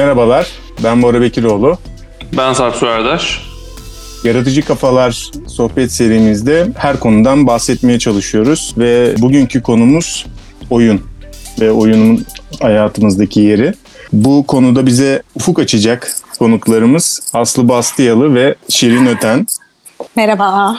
Merhabalar, ben Bora Bekiroğlu. Ben Sarp Suerdaş. Yaratıcı Kafalar sohbet serimizde her konudan bahsetmeye çalışıyoruz ve bugünkü konumuz oyun ve oyunun hayatımızdaki yeri. Bu konuda bize ufuk açacak konuklarımız Aslı Bastiyalı ve Şirin Öten. Merhaba.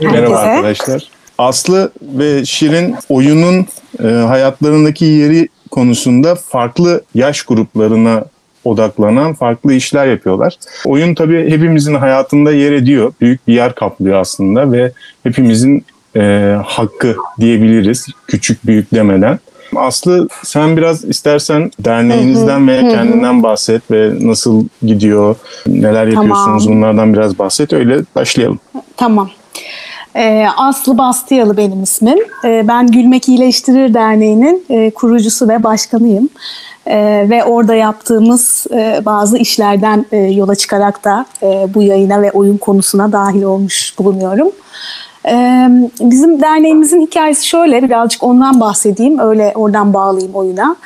Merhaba Herkese. arkadaşlar. Aslı ve Şirin oyunun e, hayatlarındaki yeri konusunda farklı yaş gruplarına odaklanan farklı işler yapıyorlar. Oyun tabii hepimizin hayatında yer ediyor. Büyük bir yer kaplıyor aslında ve hepimizin e, hakkı diyebiliriz küçük büyük demeden. Aslı sen biraz istersen derneğinizden veya kendinden bahset ve nasıl gidiyor, neler yapıyorsunuz Tamam. bunlardan biraz bahset. Öyle başlayalım. Tamam. Ee, Aslı Bastiyalı benim ismim. Ee, ben Gülmek İyileştirir Derneği'nin e, kurucusu ve başkanıyım. Ee, ve orada yaptığımız e, bazı işlerden e, yola çıkarak da bu yayına ve oyun konusuna dahil olmuş bulunuyorum. Bizim derneğimizin hikayesi şöyle, birazcık ondan bahsedeyim, öyle oradan bağlayayım oyuna.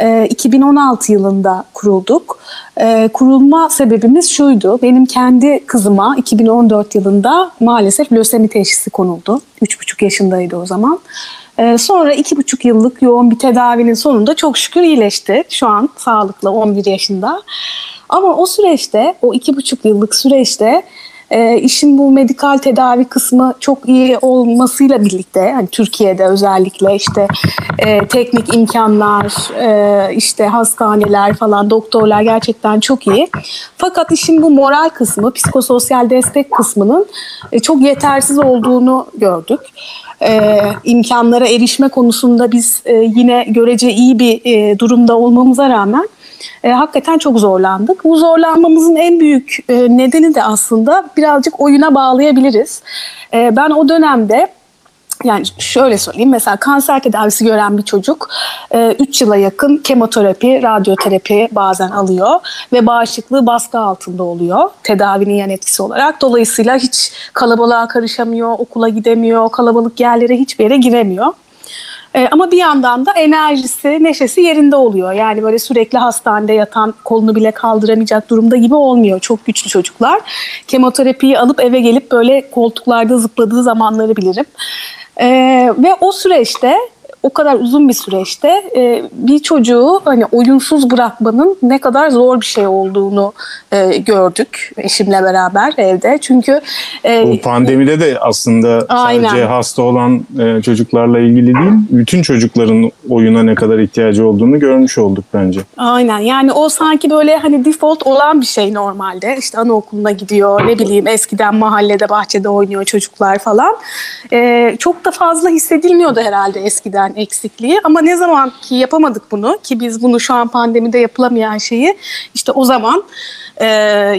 Ee, 2016 yılında kurulduk. Ee, kurulma sebebimiz şuydu, benim kendi kızıma 2014 yılında maalesef lösemi teşhisi konuldu. 3,5 yaşındaydı o zaman. Ee, sonra 2,5 yıllık yoğun bir tedavinin sonunda çok şükür iyileşti. Şu an sağlıklı 11 yaşında. Ama o süreçte, o 2,5 yıllık süreçte e, işin bu medikal tedavi kısmı çok iyi olmasıyla birlikte hani Türkiye'de özellikle işte e, teknik imkanlar e, işte hastaneler falan doktorlar gerçekten çok iyi. Fakat işin bu moral kısmı psikososyal destek kısmının e, çok yetersiz olduğunu gördük. E, imkanlara erişme konusunda biz e, yine görece iyi bir e, durumda olmamıza rağmen e, hakikaten çok zorlandık. Bu zorlanmamızın en büyük e, nedeni de aslında birazcık oyuna bağlayabiliriz. E, ben o dönemde yani şöyle söyleyeyim mesela kanser tedavisi gören bir çocuk 3 yıla yakın kemoterapi, radyoterapi bazen alıyor ve bağışıklığı baskı altında oluyor tedavinin yan etkisi olarak. Dolayısıyla hiç kalabalığa karışamıyor, okula gidemiyor, kalabalık yerlere hiçbir yere giremiyor. Ee, ama bir yandan da enerjisi, neşesi yerinde oluyor. Yani böyle sürekli hastanede yatan, kolunu bile kaldıramayacak durumda gibi olmuyor. Çok güçlü çocuklar. Kemoterapiyi alıp eve gelip böyle koltuklarda zıpladığı zamanları bilirim. Ee, ve o süreçte o kadar uzun bir süreçte e, bir çocuğu hani oyunsuz bırakmanın ne kadar zor bir şey olduğunu e, gördük eşimle beraber evde. Çünkü e, Bu pandemide de aslında Aynen. sadece hasta olan e, çocuklarla ilgili değil, bütün çocukların oyuna ne kadar ihtiyacı olduğunu görmüş olduk bence. Aynen yani o sanki böyle hani default olan bir şey normalde. İşte anaokuluna gidiyor ne bileyim eskiden mahallede bahçede oynuyor çocuklar falan. Ee, çok da fazla hissedilmiyordu herhalde eskiden eksikliği. Ama ne zaman ki yapamadık bunu ki biz bunu şu an pandemide yapılamayan şeyi işte o zaman e,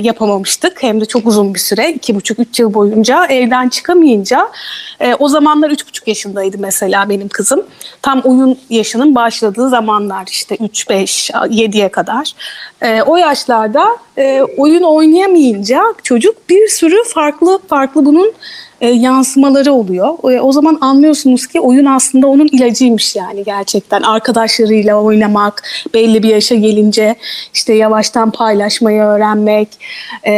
yapamamıştık. Hem de çok uzun bir süre iki buçuk üç yıl boyunca evden çıkamayınca e, o zamanlar üç buçuk yaşındaydı mesela benim kızım. Tam oyun yaşının başladığı zamanlar işte 3, 5, 7'ye kadar. E, o yaşlarda e, oyun oynayamayınca çocuk bir sürü farklı farklı bunun e, yansımaları oluyor. E, o zaman anlıyorsunuz ki oyun aslında onun ilacıymış yani gerçekten. Arkadaşlarıyla oynamak, belli bir yaşa gelince işte yavaştan paylaşmayı öğrenmek, e,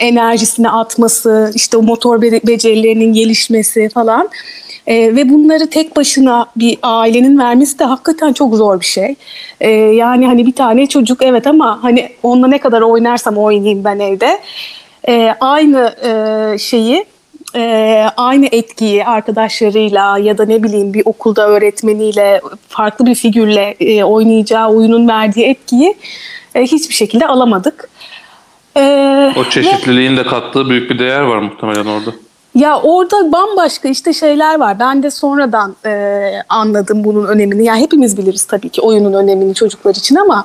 enerjisini atması, işte o motor be- becerilerinin gelişmesi falan. E, ve bunları tek başına bir ailenin vermesi de hakikaten çok zor bir şey. E, yani hani bir tane çocuk evet ama hani onunla ne kadar oynarsam oynayayım ben evde. E, aynı e, şeyi e, aynı etkiyi arkadaşlarıyla ya da ne bileyim bir okulda öğretmeniyle farklı bir figürle e, oynayacağı oyunun verdiği etkiyi e, hiçbir şekilde alamadık. E, O ve- çeşitliliğin de kattığı büyük bir değer var muhtemelen orada. ya orada bambaşka işte şeyler var. Ben de sonradan e, anladım bunun önemini. Yani hepimiz biliriz tabii ki oyunun önemini çocuklar için ama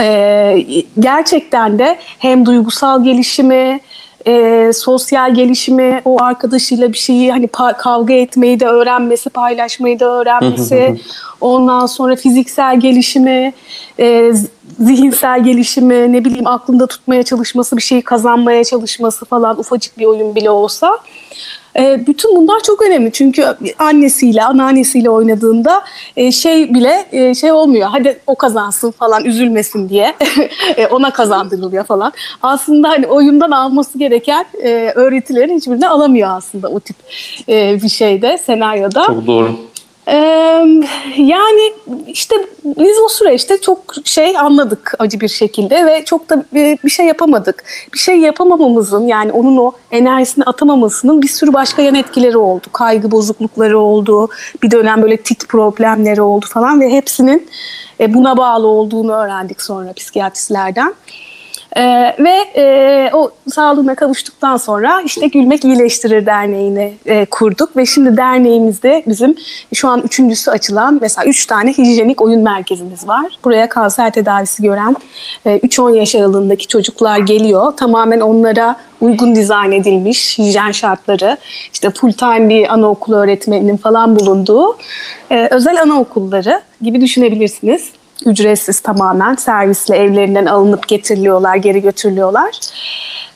e, gerçekten de hem duygusal gelişimi, e, sosyal gelişimi, o arkadaşıyla bir şeyi hani kavga etmeyi de öğrenmesi, paylaşmayı da öğrenmesi, ondan sonra fiziksel gelişimi, e, zihinsel gelişimi, ne bileyim aklında tutmaya çalışması, bir şeyi kazanmaya çalışması falan ufacık bir oyun bile olsa. E, bütün bunlar çok önemli çünkü annesiyle, anneannesiyle oynadığında e, şey bile e, şey olmuyor. Hadi o kazansın falan üzülmesin diye e, ona kazandırılıyor falan. Aslında hani oyundan alması gereken e, öğretilerin hiçbirini alamıyor aslında o tip e, bir şeyde, senaryoda. Çok doğru. Ee, yani işte biz o süreçte çok şey anladık acı bir şekilde ve çok da bir, şey yapamadık. Bir şey yapamamamızın yani onun o enerjisini atamamasının bir sürü başka yan etkileri oldu. Kaygı bozuklukları oldu, bir dönem böyle tik problemleri oldu falan ve hepsinin e, buna bağlı olduğunu öğrendik sonra psikiyatristlerden. Ee, ve e, o sağlığına kavuştuktan sonra işte Gülmek İyileştirir Derneği'ni e, kurduk ve şimdi derneğimizde bizim şu an üçüncüsü açılan mesela üç tane hijyenik oyun merkezimiz var. Buraya kanser tedavisi gören e, 3-10 yaş aralığındaki çocuklar geliyor. Tamamen onlara uygun dizayn edilmiş hijyen şartları, işte full time bir anaokulu öğretmeninin falan bulunduğu e, özel anaokulları gibi düşünebilirsiniz ücretsiz tamamen servisle evlerinden alınıp getiriliyorlar, geri götürülüyorlar.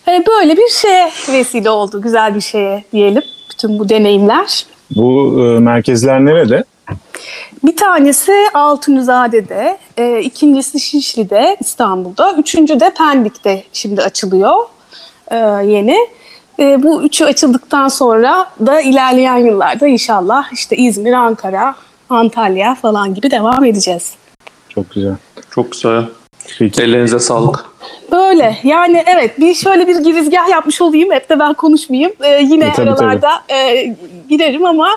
E, böyle bir şeye vesile oldu, güzel bir şeye diyelim bütün bu deneyimler. Bu e, merkezler nerede? Bir tanesi Altunizade'de, e, ikincisi Şişli'de, İstanbul'da, üçüncü de Pendik'te şimdi açılıyor e, yeni. E, bu üçü açıldıktan sonra da ilerleyen yıllarda inşallah işte İzmir, Ankara, Antalya falan gibi devam edeceğiz. Çok güzel. Çok güzel. Peki. Ellerinize sağlık. Böyle yani evet bir şöyle bir girizgah yapmış olayım hep de ben konuşmayayım. Ee, yine E, tabii, aralarda e, girerim ama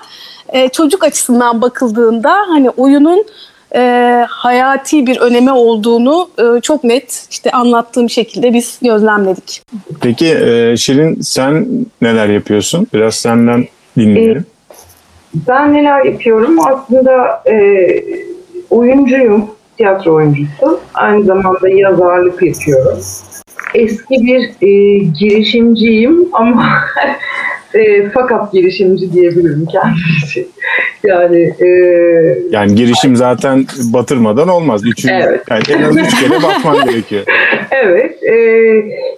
e, çocuk açısından bakıldığında hani oyunun e, hayati bir önemi olduğunu e, çok net işte anlattığım şekilde biz gözlemledik. Peki e, Şirin sen neler yapıyorsun? Biraz senden dinleyelim. Ben neler yapıyorum? Aslında e, oyuncuyum, tiyatro oyuncusu. Aynı zamanda yazarlık yapıyorum. Eski bir e, girişimciyim ama e, fakat girişimci diyebilirim kendisi. Yani e, Yani girişim zaten batırmadan olmaz. Üçüncü, Evet. yani en az üç kere batman gerekiyor. evet, e,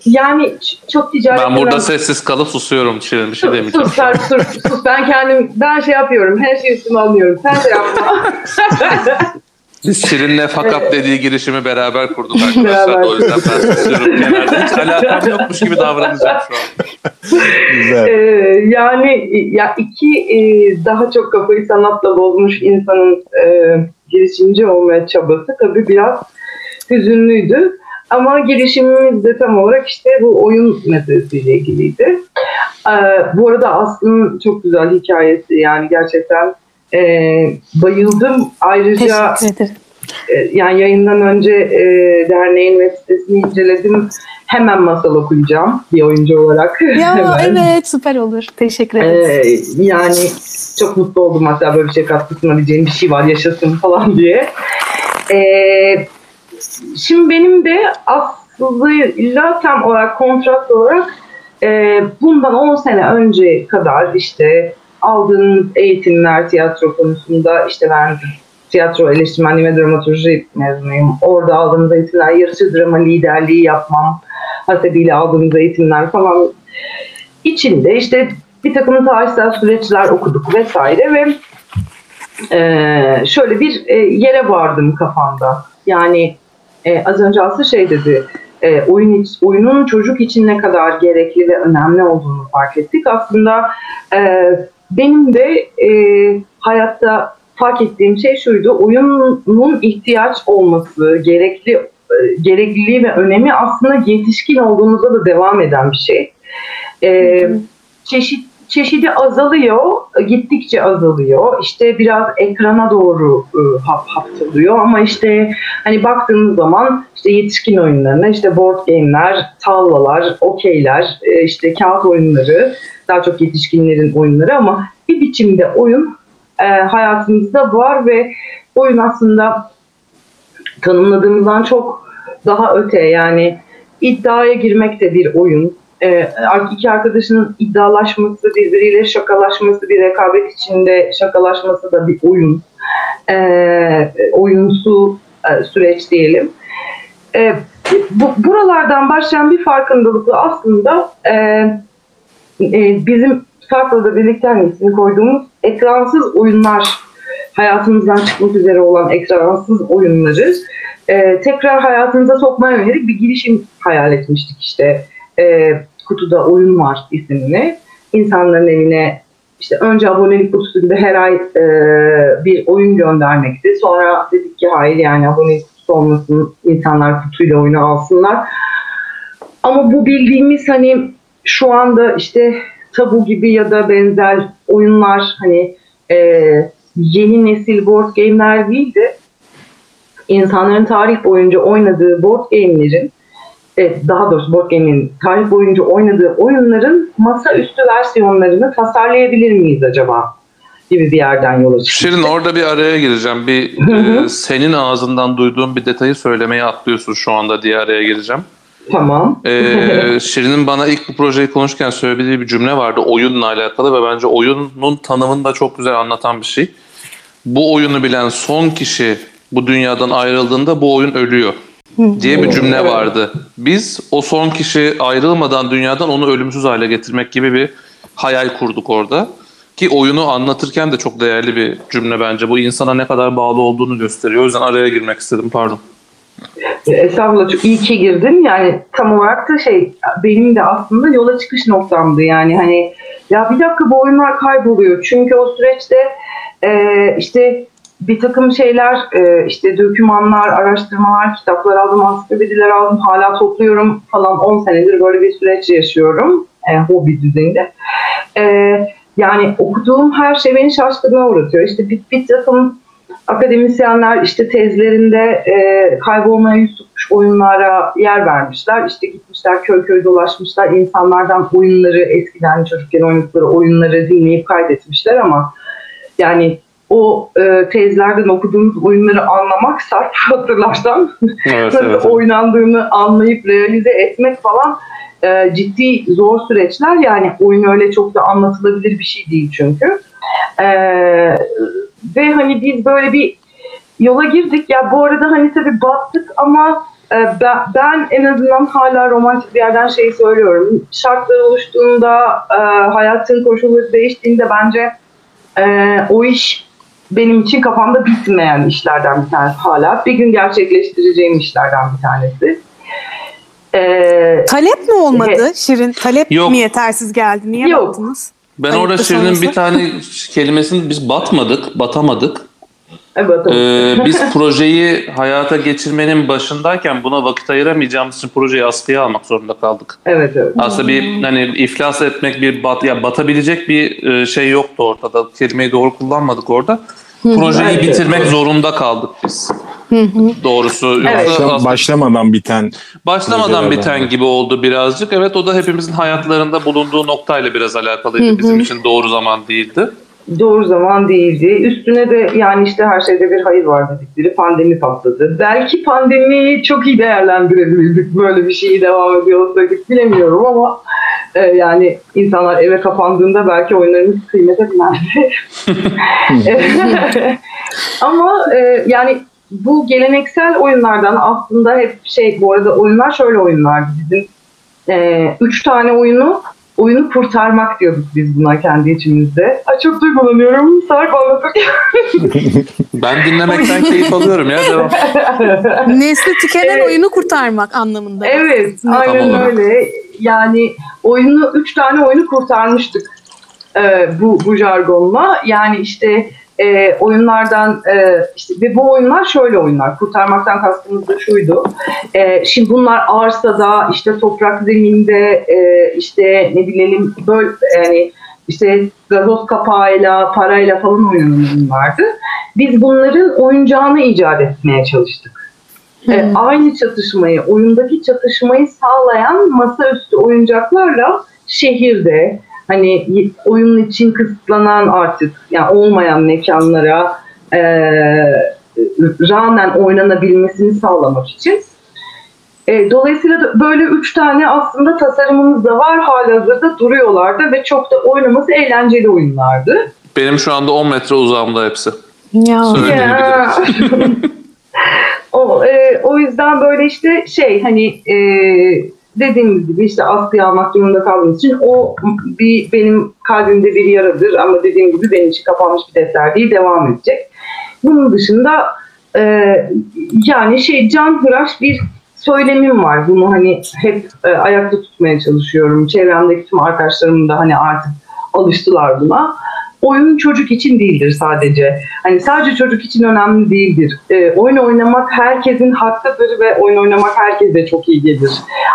yani çok ticaret... Ben burada öğren- sessiz kalıp susuyorum. Şirin bir şey Sus, demeyeceğim. sus, sen sus, sus. Ben kendim, ben şey yapıyorum, her şeyi üstüme alıyorum. Sen de yapma. Biz Şirin'le fakat dediği girişimi beraber kurduk arkadaşlar. O yüzden ben susuyorum. Kenarda hiç alakam yokmuş gibi davranacağım şu an. Güzel. Ee, yani ya iki e, daha çok kafayı sanatla bozmuş insanın e, girişimci olmaya çabası tabii biraz hüzünlüydü. Ama girişimimiz de tam olarak işte bu oyun meselesiyle ilgiliydi. Ee, bu arada Aslı'nın çok güzel hikayesi yani gerçekten e, bayıldım. Ayrıca Teşekkür ederim. e, yani yayından önce e, derneğin web sitesini inceledim. Hemen masal okuyacağım bir oyuncu olarak. Ya evet süper olur. Teşekkür ederiz. Ee, yani çok mutlu oldum hatta böyle bir şey katkı sunabileceğim bir şey var yaşasın falan diye. Ee, şimdi benim de aslında tam olarak kontrat olarak e, bundan 10 sene önce kadar işte aldığımız eğitimler tiyatro konusunda işte ben tiyatro eleştirmenliği ve dramaturji mezunuyum. Orada aldığımız eğitimler yarışı drama liderliği yapmam hasebiyle aldığımız eğitimler falan içinde işte bir takım tarihsel süreçler okuduk vesaire ve e, şöyle bir e, yere vardım kafamda. Yani e, az önce Aslı şey dedi, e, oyun oyunun çocuk için ne kadar gerekli ve önemli olduğunu fark ettik. Aslında e, benim de e, hayatta fark ettiğim şey şuydu, oyunun ihtiyaç olması, gerekli e, gerekliliği ve önemi aslında yetişkin olduğumuzda da devam eden bir şey. E, çeşit çeşidi azalıyor, gittikçe azalıyor. İşte biraz ekrana doğru e, hap ama işte hani baktığınız zaman işte yetişkin oyunlarına işte board game'ler, tavlalar, okeyler, e, işte kağıt oyunları, daha çok yetişkinlerin oyunları ama bir biçimde oyun e, hayatımızda var ve oyun aslında tanımladığımızdan çok daha öte yani iddiaya girmek de bir oyun. Ee, iki arkadaşının iddialaşması, birbiriyle şakalaşması, bir rekabet içinde şakalaşması da bir oyun. Ee, oyunsu e, süreç diyelim. Ee, bu, buralardan başlayan bir farkındalıkla aslında e, e, bizim farklı da birlikte hani ismini koyduğumuz ekransız oyunlar hayatımızdan çıkmak üzere olan ekransız oyunları e, tekrar hayatımıza sokmaya yönelik bir girişim hayal etmiştik işte. E, kutuda oyun var isimli. İnsanların evine işte önce abonelik kutusu gibi her ay e, bir oyun göndermekti. Sonra dedik ki hayır yani abonelik kutusu olmasın, insanlar kutuyla oyunu alsınlar. Ama bu bildiğimiz hani şu anda işte tabu gibi ya da benzer oyunlar hani e, yeni nesil board game'ler değil de insanların tarih boyunca oynadığı board game'lerin e, daha doğrusu board game'in tarih boyunca oynadığı oyunların masaüstü versiyonlarını tasarlayabilir miyiz acaba gibi bir yerden yola çıktık. Şirin orada bir araya gireceğim. Bir e, senin ağzından duyduğum bir detayı söylemeye atlıyorsun şu anda diye araya gireceğim. Tamam. Ee, Şirin'in bana ilk bu projeyi konuşurken söylediği bir cümle vardı oyunla alakalı ve bence oyunun tanımını da çok güzel anlatan bir şey. Bu oyunu bilen son kişi bu dünyadan ayrıldığında bu oyun ölüyor diye bir cümle vardı. Biz o son kişi ayrılmadan dünyadan onu ölümsüz hale getirmek gibi bir hayal kurduk orada. Ki oyunu anlatırken de çok değerli bir cümle bence. Bu insana ne kadar bağlı olduğunu gösteriyor. O yüzden araya girmek istedim pardon. Estağfurullah çok iyi ki girdin. Yani tam olarak da şey benim de aslında yola çıkış noktamdı. Yani hani ya bir dakika bu oyunlar kayboluyor. Çünkü o süreçte e, işte bir takım şeyler e, işte dokümanlar, araştırmalar, kitaplar aldım, ansiklopediler aldım. Hala topluyorum falan 10 senedir böyle bir süreç yaşıyorum. E, hobi düzeyinde. E, yani okuduğum her şey beni şaşkına uğratıyor. İşte bir, bir takım akademisyenler işte tezlerinde e, kaybolmaya yüz tutmuş oyunlara yer vermişler. İşte gitmişler köy köy dolaşmışlar. insanlardan oyunları eskiden çocukken oynadıkları oyunları dinleyip kaydetmişler ama yani o e, tezlerden okuduğumuz oyunları anlamak sarf hatırlarsan Evet, evet. oynandığını anlayıp realize etmek falan e, ciddi zor süreçler. Yani oyun öyle çok da anlatılabilir bir şey değil çünkü. E, ve hani biz böyle bir yola girdik. Ya bu arada hani tabii battık ama e, ben, ben en azından hala romantik bir yerden şeyi söylüyorum. Şartlar oluştuğunda, e, hayatın koşulları değiştiğinde bence e, o iş benim için kafamda bitmeyen işlerden bir tanesi hala. Bir gün gerçekleştireceğim işlerden bir tanesi. E, Talep mi olmadı Evet. Şirin? Talep Yok. mi yetersiz geldi? Niye Yok. baktınız? Ben Ayıptır orada Şirin'in bir tane kelimesini biz batmadık, batamadık. evet, Ee, biz projeyi hayata geçirmenin başındayken buna vakit ayıramayacağımız için projeyi askıya almak zorunda kaldık. evet, evet. Aslında bir hani iflas etmek bir bat ya batabilecek bir e, şey yoktu ortada. Kelimeyi doğru kullanmadık orada. Projeyi Evet. bitirmek zorunda kaldık biz. Doğrusu yoksa Evet. aslında Başlamadan biten başlamadan projelerden biten gibi oldu birazcık. Evet o da hepimizin hayatlarında bulunduğu noktayla biraz alakalıydı. Bizim için doğru zaman değildi. Doğru zaman değildi. Üstüne de yani işte her şeyde bir hayır var dedikleri pandemi patladı. Belki pandemiyi çok iyi değerlendirebilirdik. Böyle bir şeyi devam ediyor olsaydık bilemiyorum ama e, yani insanlar eve kapandığında belki oyunlarımız kıymete binerdi. ama e, yani bu geleneksel oyunlardan aslında hep şey bu arada oyunlar şöyle oyunlar bizim e, üç tane oyunu oyunu kurtarmak diyorduk biz buna kendi içimizde. Ay çok duygulanıyorum. Sarp anlatırken. Ben dinlemekten keyif alıyorum ya. Devam. Nesli tükenen Evet. oyunu kurtarmak anlamında. evet, Ne- aynen Tam öyle. Yani oyunu, üç tane oyunu kurtarmıştık e, bu, bu jargonla. Yani işte e, oyunlardan e, işte ve bu oyunlar şöyle oyunlar. Kurtarmaktan kastımız da şuydu. E, şimdi bunlar arsada, işte toprak zeminde, e, işte ne bilelim böyle yani işte gazoz kapağıyla, parayla falan oynanan oyunlardı. Biz bunların oyuncağını icat etmeye çalıştık. E, aynı çatışmayı, oyundaki çatışmayı sağlayan masaüstü oyuncaklarla şehirde hani oyunun için kısıtlanan artık yani olmayan mekanlara e, rağmen oynanabilmesini sağlamak için. E, dolayısıyla da böyle üç tane aslında tasarımımız da var halihazırda duruyorlardı ve çok da oynaması eğlenceli oyunlardı. Benim şu anda 10 metre uzağımda hepsi. Ya. o, e, o yüzden böyle işte şey hani e, dediğimiz gibi işte askıya almak durumunda kaldığımız için o bir benim kalbimde bir yaradır ama dediğim gibi benim için kapanmış bir defter değil devam edecek. Bunun dışında e, yani şey can hıraş bir söylemim var. Bunu hani hep e, ayakta tutmaya çalışıyorum. Çevremdeki tüm arkadaşlarım da hani artık alıştılar buna. Oyun çocuk için değildir sadece. Hani sadece çocuk için önemli değildir. E, oyun oynamak herkesin hakkıdır ve oyun oynamak herkese çok iyi gelir.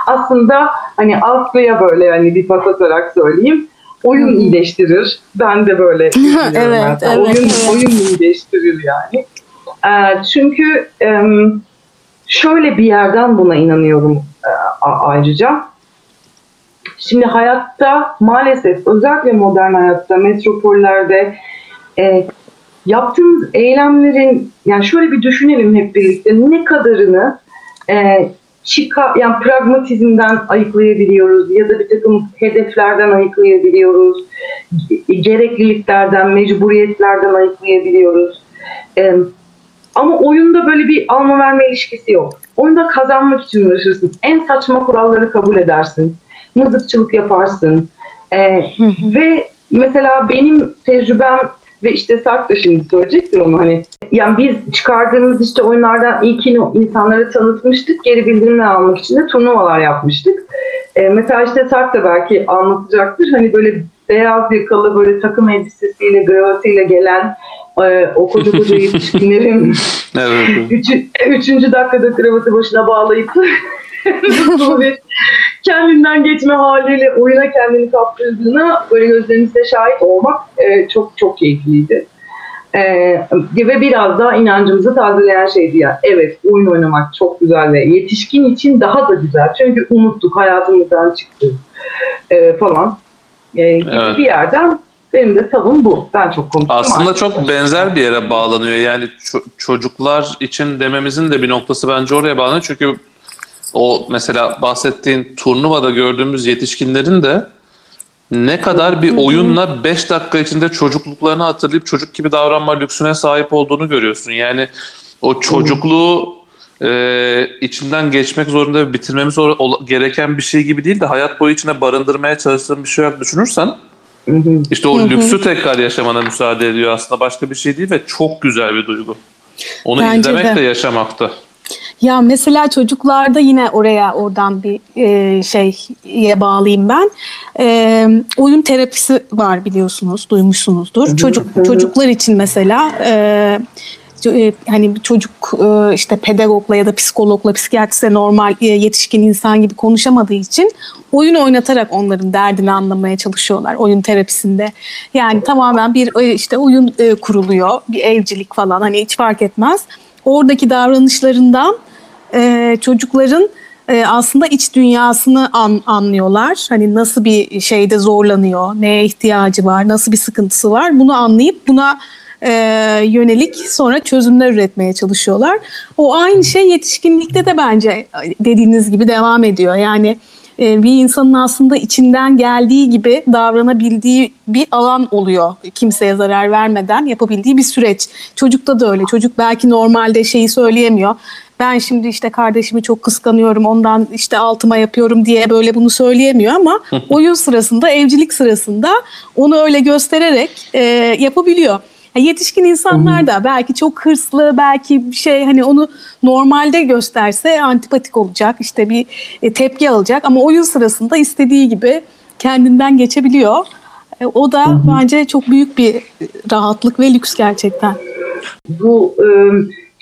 Aslında hani Aslı'ya böyle hani bir pas atarak söyleyeyim. Oyun iyileştirir. Ben de böyle Evet, evet, oyun, evet. oyun iyileştirir yani. E, çünkü em, şöyle bir yerden buna inanıyorum e, ayrıca. Şimdi hayatta maalesef özellikle modern hayatta metropollerde e, yaptığımız eylemlerin yani şöyle bir düşünelim hep birlikte ne kadarını e, çıka, yani pragmatizmden ayıklayabiliyoruz ya da bir takım hedeflerden ayıklayabiliyoruz ge- gerekliliklerden mecburiyetlerden ayıklayabiliyoruz. E, ama oyunda böyle bir alma verme ilişkisi yok. Oyunda kazanmak için uğraşırsın. En saçma kuralları kabul edersin. Mızıkçılık yaparsın. Ee, ve mesela benim tecrübem ve işte Sarp da şimdi söyleyecektir onu hani. Yani biz çıkardığımız işte oyunlardan ilkini insanlara tanıtmıştık. Geri bildirimler almak için de turnuvalar yapmıştık. Ee, mesela işte Sarp da belki anlatacaktır. Hani böyle beyaz yakalı böyle takım elbisesiyle, gravatıyla gelen e, o koca koca yetişkinlerin Evet. Üçü, üçüncü dakikada kravatı başına bağlayıp bir kendinden geçme haliyle oyuna kendini kaptırdığına böyle gözlerimizde şahit olmak e, çok çok keyifliydi. E, ve biraz daha inancımızı tazeleyen şeydi ya. Evet oyun oynamak çok güzel ve yetişkin için daha da güzel. Çünkü unuttuk hayatımızdan çıktı e, falan. E, Evet. Bir yerden benim de tavım bu. Ben çok konuştum. Aslında artık. çok benzer bir yere bağlanıyor. Yani ço- çocuklar için dememizin de bir noktası bence oraya bağlanıyor. Çünkü o mesela bahsettiğin turnuvada gördüğümüz yetişkinlerin de ne kadar bir oyunla 5 dakika içinde çocukluklarını hatırlayıp çocuk gibi davranma lüksüne sahip olduğunu görüyorsun. Yani o çocukluğu e, içinden geçmek zorunda ve bitirmemiz gereken bir şey gibi değil de hayat boyu içine barındırmaya çalıştığın bir şey olarak düşünürsen işte o lüksü tekrar yaşamana müsaade ediyor aslında başka bir şey değil ve çok güzel bir duygu. Onu Bence izlemek de. de yaşamakta. Ya mesela çocuklarda yine oraya oradan bir e, şeye bağlayayım ben. E, oyun terapisi var biliyorsunuz, duymuşsunuzdur. Çocuk çocuklar için mesela e, e, hani bir çocuk e, işte pedagogla ya da psikologla, psikiyatristle normal e, yetişkin insan gibi konuşamadığı için oyun oynatarak onların derdini anlamaya çalışıyorlar oyun terapisinde. Yani tamamen bir işte oyun kuruluyor, bir evcilik falan hani hiç fark etmez. Oradaki davranışlarından e, çocukların e, aslında iç dünyasını an, anlıyorlar. Hani nasıl bir şeyde zorlanıyor, neye ihtiyacı var, nasıl bir sıkıntısı var bunu anlayıp buna e, yönelik sonra çözümler üretmeye çalışıyorlar. O aynı şey yetişkinlikte de bence dediğiniz gibi devam ediyor. Yani e, bir insanın aslında içinden geldiği gibi davranabildiği bir alan oluyor. Kimseye zarar vermeden yapabildiği bir süreç. Çocukta da öyle. Çocuk belki normalde şeyi söyleyemiyor. Ben şimdi işte kardeşimi çok kıskanıyorum ondan işte altıma yapıyorum diye böyle bunu söyleyemiyor ama oyun sırasında evcilik sırasında onu öyle göstererek e, yapabiliyor. Ya yetişkin insanlar da belki çok hırslı, belki bir şey hani onu normalde gösterse antipatik olacak, işte bir e, tepki alacak ama oyun sırasında istediği gibi kendinden geçebiliyor. E, o da bence çok büyük bir rahatlık ve lüks gerçekten. bu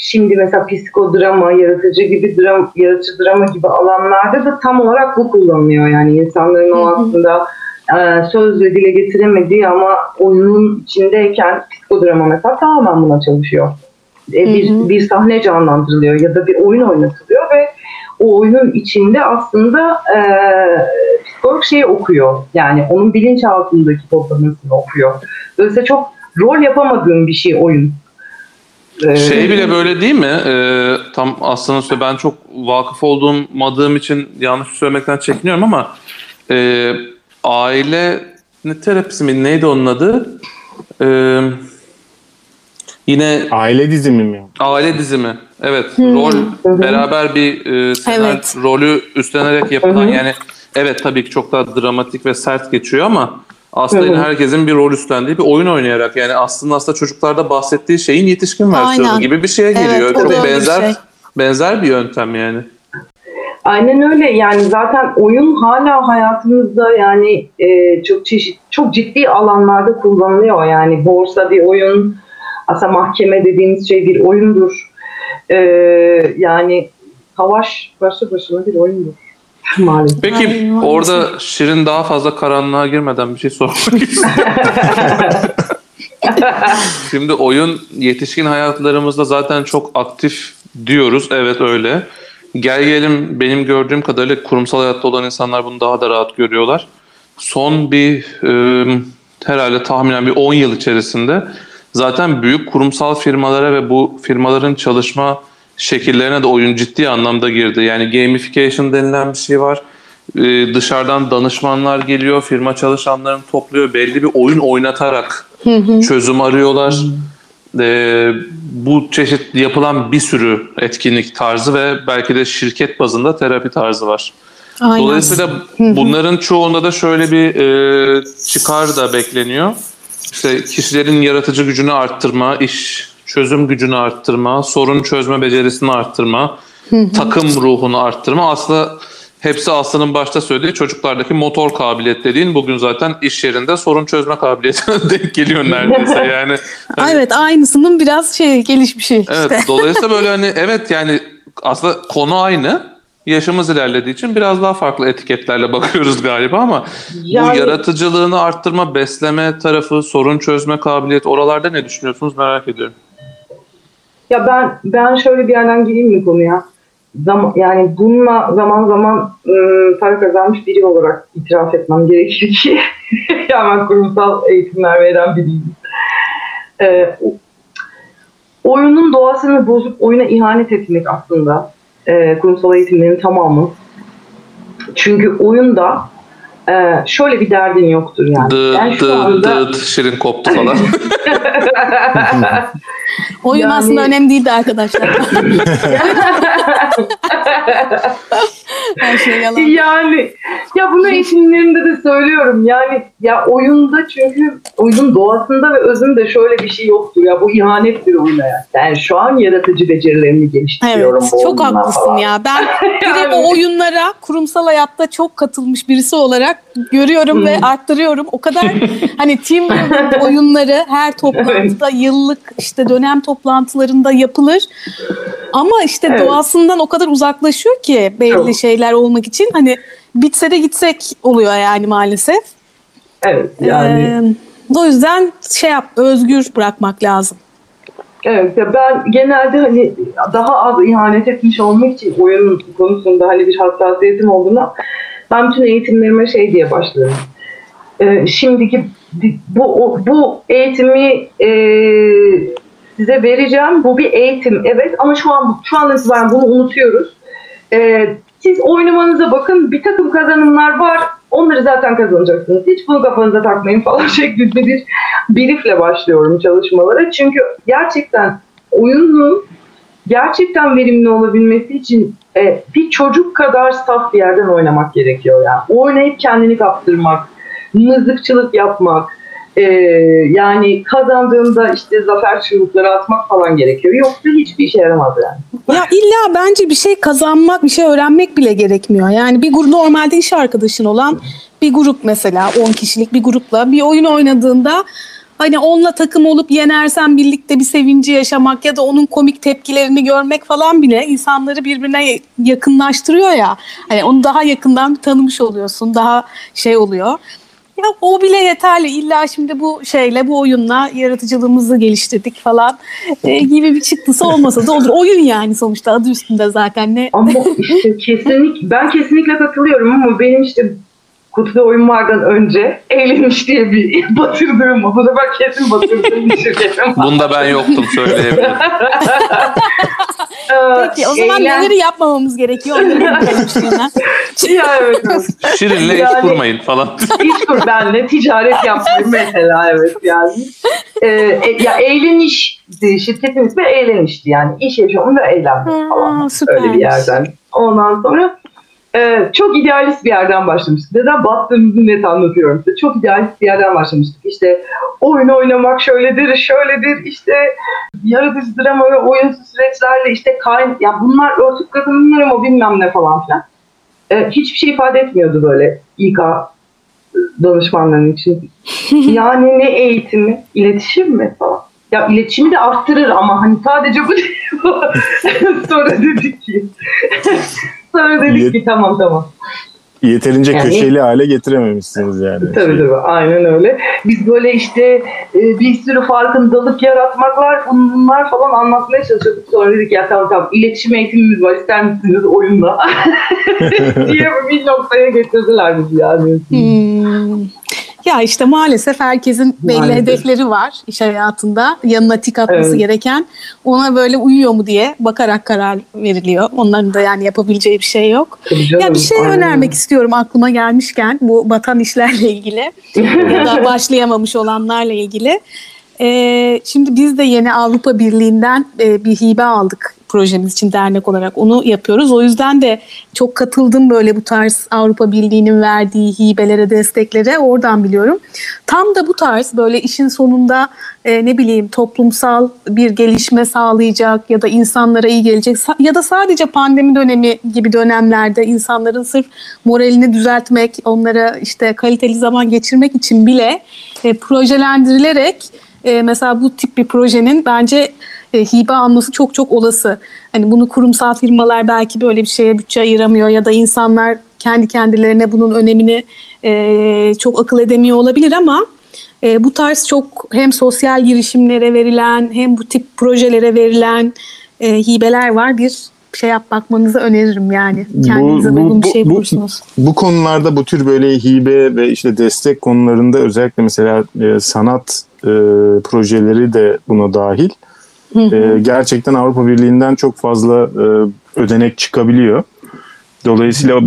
şimdi mesela psikodrama, yaratıcı gibi dram, yaratıcı drama gibi alanlarda da tam olarak bu kullanılıyor. Yani insanların o aslında e, sözle dile getiremediği ama oyunun içindeyken psikodrama mesela tamamen buna çalışıyor. E, bir, Hı hı. bir sahne canlandırılıyor ya da bir oyun oynatılıyor ve o oyunun içinde aslında e, psikolog şeyi okuyor. Yani onun bilinçaltındaki kodlamasını okuyor. Dolayısıyla çok rol yapamadığım bir şey oyun. E, Şey bile böyle değil mi? Ee, tam aslında söyle ben çok vakıf olduğum için yanlış söylemekten çekiniyorum ama e, aile ne terapisi mi neydi onun adı? Ee, Yine Aile dizimi mi? aile dizimi. Evet. Rol beraber bir e, senaryo Evet. rolü üstlenerek yapılan yani evet tabii ki çok daha dramatik ve sert geçiyor ama aslında yine herkesin bir rol üstlendiği bir oyun oynayarak yani aslında aslında çocuklarda bahsettiği şeyin yetişkin versiyonu Aynen. gibi bir şeye Evet, geliyor. o çok öyle bir benzer şey. benzer bir yöntem yani. Aynen öyle yani zaten oyun hala hayatımızda yani e, çok çeşit çok ciddi alanlarda kullanılıyor yani borsa bir oyun aslında mahkeme dediğimiz şey bir oyundur E, yani savaş başlı başına bir oyundur maalesef. Peki Ay, maalesef. orada Şirin daha fazla karanlığa girmeden bir şey sormak istiyorum. Şimdi oyun yetişkin hayatlarımızda zaten çok aktif diyoruz. Evet öyle. Gel gelim benim gördüğüm kadarıyla kurumsal hayatta olan insanlar bunu daha da rahat görüyorlar. Son bir e, herhalde tahminen bir 10 yıl içerisinde zaten büyük kurumsal firmalara ve bu firmaların çalışma şekillerine de oyun ciddi anlamda girdi. Yani gamification denilen bir şey var. Ee, dışarıdan danışmanlar geliyor, firma çalışanlarını topluyor, belli bir oyun oynatarak çözüm arıyorlar. Ee, bu çeşit yapılan bir sürü etkinlik tarzı ve belki de şirket bazında terapi tarzı var. Aynen. Dolayısıyla bunların çoğunda da şöyle bir e, çıkar da bekleniyor. İşte kişilerin yaratıcı gücünü arttırma, iş çözüm gücünü arttırma, sorun çözme becerisini arttırma, takım ruhunu arttırma. Aslında hepsi Aslı'nın başta söylediği çocuklardaki motor kabiliyet dediğin bugün zaten iş yerinde sorun çözme kabiliyetine denk geliyor neredeyse. Yani hani- Evet aynısının biraz şey gelişmişi işte. Evet dolayısıyla böyle hani evet yani aslında konu aynı. Yaşımız ilerlediği için biraz daha farklı etiketlerle bakıyoruz galiba ama Yani- bu yaratıcılığını arttırma, besleme tarafı, sorun çözme kabiliyeti oralarda ne düşünüyorsunuz merak ediyorum. Ya ben ben şöyle bir yerden gireyim mi konuya? Zam, yani bununla zaman zaman e, para kazanmış biri olarak itiraf etmem gerekir ki ya ben kurumsal eğitimler veren biriyim. E, o- oyunun doğasını bozup oyuna ihanet etmek aslında e, kurumsal eğitimlerin tamamı. Çünkü oyunda e, şöyle bir derdin yoktur yani. Dı ben şu dı anda dı şirin koptu falan. Oyun Yani- aslında önemli değildi arkadaşlar. Her şey yalan. Yani ya bunu eğitimlerimde de söylüyorum. Yani ya oyunda çünkü oyunun doğasında ve özünde şöyle bir şey yoktur. Ya bu ihanettir oyuna ya. Ben şu an yaratıcı becerilerimi geliştiriyorum. Evet, çok haklısın falan. ya. Ben Yani- o oyunlara kurumsal hayatta çok katılmış birisi olarak görüyorum ve arttırıyorum. O kadar hani team oyunları her toplantıda yıllık işte dönem toplantılarında yapılır. Ama işte Evet. doğasından o kadar uzaklaşıyor ki belli Çok. şeyler olmak için hani bitse de gitsek oluyor yani maalesef. Evet yani. Ee, o yüzden şey yap özgür bırakmak lazım. Evet ya ben genelde hani daha az ihanet etmiş olmak için oyun konusunda hani bir hassasiyetim olduğuna ben bütün eğitimlerime şey diye başlıyorum. Ee, şimdiki bu bu eğitimi e, size vereceğim. Bu bir eğitim evet ama şu an şu an itibaren bunu unutuyoruz. Ee, siz oynamanıza bakın bir takım kazanımlar var. Onları zaten kazanacaksınız. Hiç bunu kafanıza takmayın falan şeklinde bir briefle başlıyorum çalışmalara. Çünkü gerçekten oyunun gerçekten verimli olabilmesi için e, bir çocuk kadar saf bir yerden oynamak gerekiyor yani. Oynayıp kendini kaptırmak, mızıkçılık yapmak, e, yani kazandığında işte zafer çığlıkları atmak falan gerekiyor. Yoksa hiçbir işe yaramaz yani. Ya illa bence bir şey kazanmak, bir şey öğrenmek bile gerekmiyor. Yani bir grup normalde iş arkadaşın olan bir grup mesela 10 kişilik bir grupla bir oyun oynadığında hani onunla takım olup yenersen birlikte bir sevinci yaşamak ya da onun komik tepkilerini görmek falan bile insanları birbirine yakınlaştırıyor ya. Hani onu daha yakından tanımış oluyorsun. Daha şey oluyor. Ya o bile yeterli. İlla şimdi bu şeyle bu oyunla yaratıcılığımızı geliştirdik falan e, gibi bir çıktısı olmasa da olur. Oyun yani sonuçta adı üstünde zaten ne. Ama işte kesinlikle ben kesinlikle katılıyorum ama benim işte Kutu oyun vardan önce eğlenmiş diye bir batırdığım, bu sefer kesin batırdığım bir şirketim var. Bunda ben yoktum söyleyebilirim. Peki o zaman Eğlen- neleri yapmamamız gerekiyor? Ya evet. Şirin'le iş Yani- kurmayın falan. İş kur benle ticaret yapmayı mesela evet yani. Ee, e- ya eğlenişti şirketin ismi eğlenişti yani iş yaşamı ve eğlenmek Ha, falan süpermiş. öyle bir yerden. Ondan sonra e, çok idealist bir yerden başlamıştık. Neden battığımızı net anlatıyorum size. Çok idealist bir yerden başlamıştık. İşte oyun oynamak şöyledir, şöyledir. İşte yaratıcı drama ve oyun süreçlerle işte kayn ya bunlar örtük kazanımlar ama bilmem ne falan filan. E, hiçbir şey ifade etmiyordu böyle İK danışmanların için. yani ne eğitimi, iletişim mi falan. Ya iletişimi de arttırır ama hani sadece bu. Sonra dedik ki Sonra dedik Yet- ki tamam tamam. Yeterince Yani- köşeli hale getirememişsiniz yani. Tabii tabii aynen öyle. Biz böyle işte e, bir sürü farkındalık yaratmaklar bunlar falan anlatmaya çalışıyorduk. Sonra dedik ya tamam tamam iletişim eğitimimiz var ister misiniz oyunla diye bir noktaya getirdiler bizi yani. Hmm. Ya işte maalesef herkesin belli Maalesef. hedefleri var iş hayatında. Yanına tik atması Evet. gereken. Ona böyle uyuyor mu diye bakarak karar veriliyor. Onların da yani yapabileceği bir şey yok. Canım, Ya bir şey aynen önermek istiyorum aklıma gelmişken bu batan işlerle ilgili ya da başlayamamış olanlarla ilgili. Ee, şimdi biz de yeni Avrupa Birliği'nden e, bir hibe aldık projemiz için dernek olarak onu yapıyoruz. O yüzden de çok katıldım böyle bu tarz Avrupa Birliği'nin verdiği hibelere, desteklere oradan biliyorum. Tam da bu tarz böyle işin sonunda e, ne bileyim toplumsal bir gelişme sağlayacak ya da insanlara iyi gelecek ya da sadece pandemi dönemi gibi dönemlerde insanların sırf moralini düzeltmek, onlara işte kaliteli zaman geçirmek için bile e, projelendirilerek e, mesela bu tip bir projenin bence e, hibe alması çok çok olası. Hani bunu kurumsal firmalar belki böyle bir şeye bütçe ayıramıyor ya da insanlar kendi kendilerine bunun önemini e, çok akıl edemiyor olabilir ama e, bu tarz çok hem sosyal girişimlere verilen hem bu tip projelere verilen e, hibeler var. Bir şey yap bakmanızı öneririm yani. Kendinize uygun bir şey bulursunuz. bu konularda bu tür böyle hibe ve işte destek konularında özellikle mesela e, sanat e, projeleri de buna dahil. E, gerçekten Avrupa Birliği'nden çok fazla e, ödenek çıkabiliyor. Dolayısıyla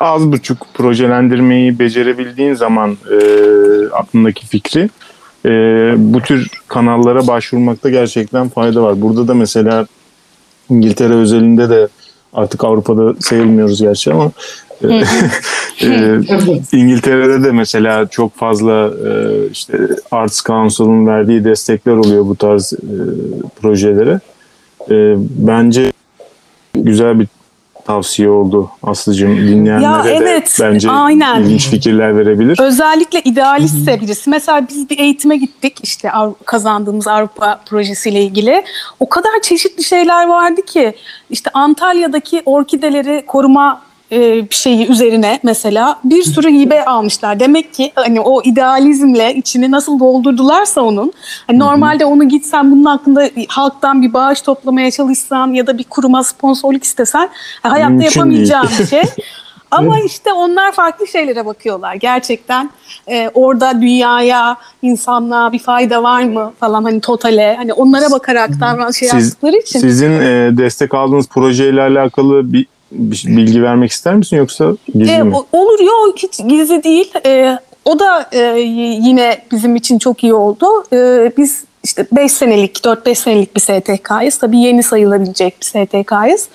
az buçuk projelendirmeyi becerebildiğin zaman e, aklındaki fikri e, bu tür kanallara başvurmakta gerçekten fayda var. Burada da mesela İngiltere özelinde de artık Avrupa'da sayılmıyoruz gerçi ama e, e, İngiltere'de de mesela çok fazla e, işte Arts Council'ın verdiği destekler oluyor bu tarz e, projelere. E, bence güzel bir tavsiye oldu Aslı'cığım dinleyenlere Ya de evet, bence aynen. ilginç fikirler verebilir. Özellikle idealistse birisi. Mesela biz bir eğitime gittik işte kazandığımız Avrupa projesiyle ilgili. O kadar çeşitli şeyler vardı ki işte Antalya'daki orkideleri koruma e, bir şeyi üzerine mesela bir sürü hibe almışlar. Demek ki hani o idealizmle içini nasıl doldurdularsa onun hani normalde onu gitsen bunun hakkında halktan bir bağış toplamaya çalışsan ya da bir kuruma sponsorluk istesen hayatta Mümkün yapamayacağın değil. bir şey. Ama işte onlar farklı şeylere bakıyorlar. Gerçekten e, orada dünyaya, insanlığa bir fayda var mı falan hani totale hani onlara bakarak davran şey Siz- yaptıkları için. Sizin e, destek aldığınız projeyle alakalı bir bilgi vermek ister misin yoksa gizli E, mi? olur ya hiç gizli değil. E, o da e, yine bizim için çok iyi oldu. E, biz işte 5 senelik, 4-5 senelik bir STK'yız. Tabii yeni sayılabilecek bir STK'yız.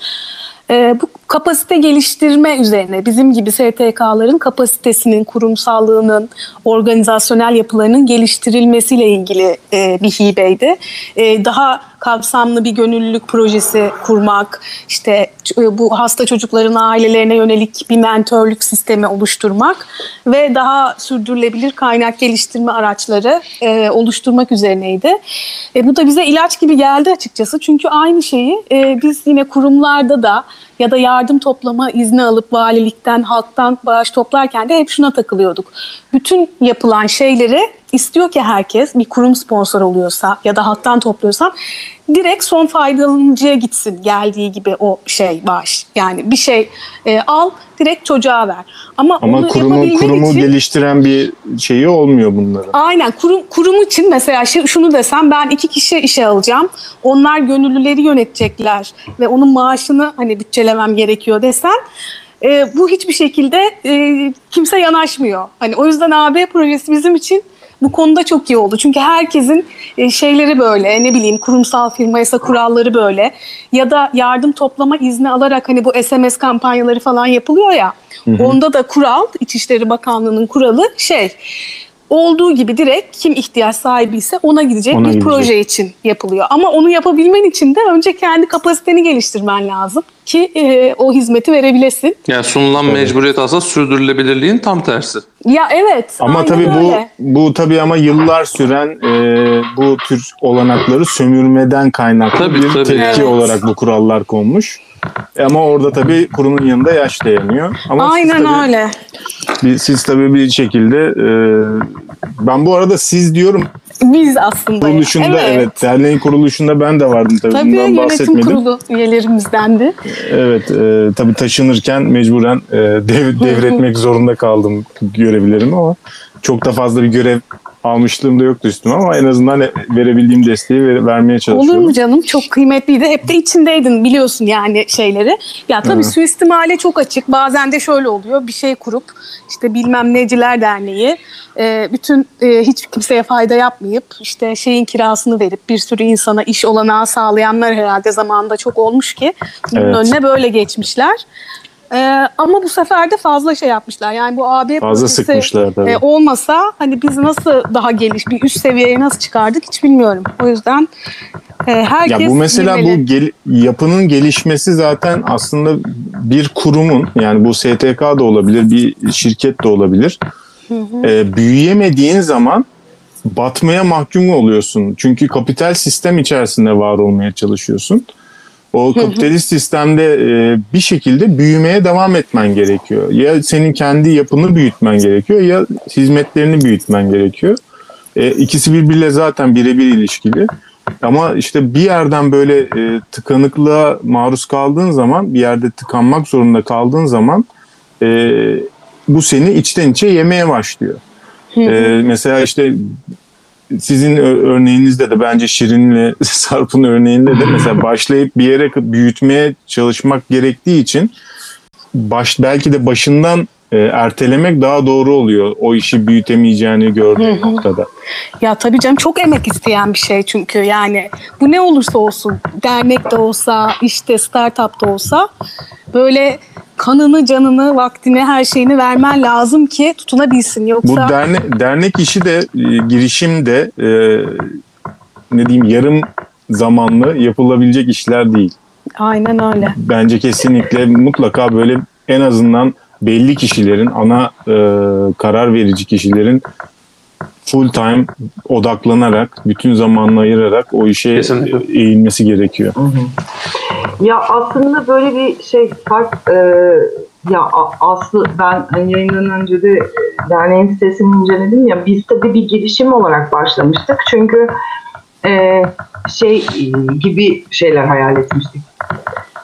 E, bu kapasite geliştirme üzerine bizim gibi STK'ların kapasitesinin, kurumsallığının, organizasyonel yapılarının geliştirilmesiyle ilgili e, bir hibeydi. E, daha kapsamlı bir gönüllülük projesi kurmak, işte bu hasta çocukların ailelerine yönelik bir mentörlük sistemi oluşturmak ve daha sürdürülebilir kaynak geliştirme araçları e, oluşturmak üzerineydi. E, bu da bize ilaç gibi geldi açıkçası çünkü aynı şeyi e, biz yine kurumlarda da ya da yardım toplama izni alıp valilikten, halktan bağış toplarken de hep şuna takılıyorduk. Bütün yapılan şeyleri istiyor ki herkes bir kurum sponsor oluyorsa ya da halktan topluyorsam direkt son faydalanıcıya gitsin geldiği gibi o şey bağış. Yani bir şey e, al direkt çocuğa ver. Ama, Ama onu kurumu kurumu için, geliştiren bir şeyi olmuyor bunların. Aynen kurum, kurum için mesela şey, şunu desem ben iki kişi işe alacağım. Onlar gönüllüleri yönetecekler ve onun maaşını hani bütçelemem gerekiyor desen e, bu hiçbir şekilde e, kimse yanaşmıyor. Hani o yüzden AB projesi bizim için bu konuda çok iyi oldu. Çünkü herkesin e, şeyleri böyle ne bileyim kurumsal firma yasa kuralları böyle ya da yardım toplama izni alarak hani bu SMS kampanyaları falan yapılıyor ya. Onda da kural İçişleri Bakanlığı'nın kuralı şey olduğu gibi direkt kim ihtiyaç sahibi ise ona gidecek Ona bir gidecek. proje için yapılıyor. Ama onu yapabilmen için de önce kendi kapasiteni geliştirmen lazım ki e, o hizmeti verebilesin. Yani sunulan mecburiyet aslında sürdürülebilirliğin tam tersi. Ya evet. Ama tabii bu öyle. bu tabii ama yıllar süren e, bu tür olanakları sömürmeden kaynaklı Tabii, bir tabii. tepki Evet. olarak bu kurallar konmuş. E Ama orada tabii kurumun yanında yaş dayanıyor. Ama siz Aynen tabii- öyle. bir- siz tabii bir şekilde e, ben bu arada siz diyorum Biz aslında. kuruluşunda evet. derneğin kuruluşunda ben de vardım tabii, Tabii bundan yönetim kurulu üyelerimizdendi. Evet e, tabii taşınırken mecburen e, dev, devretmek zorunda kaldım görevlerimi ama çok da fazla bir görev almışlığım da yoktu üstüme ama en azından verebildiğim desteği ver- vermeye Olur çalışıyorum. mu canım? Çok kıymetliydi. Hep de içindeydin biliyorsun yani şeyleri. Ya tabii Evet. suistimale çok açık. Bazen de şöyle oluyor. Bir şey kurup işte bilmem neciler derneği e, bütün e, hiç kimseye fayda yapmayıp işte şeyin kirasını verip bir sürü insana iş olanağı sağlayanlar herhalde zamanında çok olmuş ki bunun Evet. önüne böyle geçmişler. E, ama bu sefer de fazla şey yapmışlar. Yani bu AB Fazla sıkmışlar e, olmasa hani biz nasıl daha geliş bir üst seviyeye nasıl çıkardık hiç bilmiyorum. O yüzden e, herkes Ya bu mesela girmeli. bu gel- yapının gelişmesi zaten aslında bir kurumun yani bu STK da olabilir, bir şirket de olabilir. Ee, büyüyemediğin zaman batmaya mahkum oluyorsun. Çünkü kapital sistem içerisinde var olmaya çalışıyorsun. O kapitalist sistemde e, bir şekilde büyümeye devam etmen gerekiyor. Ya senin kendi yapını büyütmen gerekiyor ya hizmetlerini büyütmen gerekiyor. E, ikisi birbiriyle zaten birebir ilişkili. Ama işte bir yerden böyle e, tıkanıklığa maruz kaldığın zaman, bir yerde tıkanmak zorunda kaldığın zaman e, bu seni içten içe yemeye başlıyor. E, mesela işte sizin örneğinizde de bence Şirin'le Sarp'ın örneğinde de mesela başlayıp bir yere büyütmeye çalışmak gerektiği için baş belki de başından e, ertelemek daha doğru oluyor. O işi büyütemeyeceğini gördüğün noktada. Ya tabii canım çok emek isteyen bir şey çünkü yani bu ne olursa olsun dernek de olsa işte startup da olsa böyle kanını canını vaktini her şeyini vermen lazım ki tutunabilsin Bu yoksa dernek, dernek işi de e, girişim de e, ne diyeyim yarım zamanlı yapılabilecek işler değil. aynen öyle. Bence kesinlikle mutlaka böyle en azından belli kişilerin ana e, karar verici kişilerin full time odaklanarak bütün zamanını ayırarak o işe Kesinlikle. eğilmesi gerekiyor. Ya aslında böyle bir şey fark e, ya Aslı ben hani yayından önce de e, derneğin sitesini inceledim ya biz tabii bir girişim olarak başlamıştık çünkü e, şey e, gibi şeyler hayal etmiştik.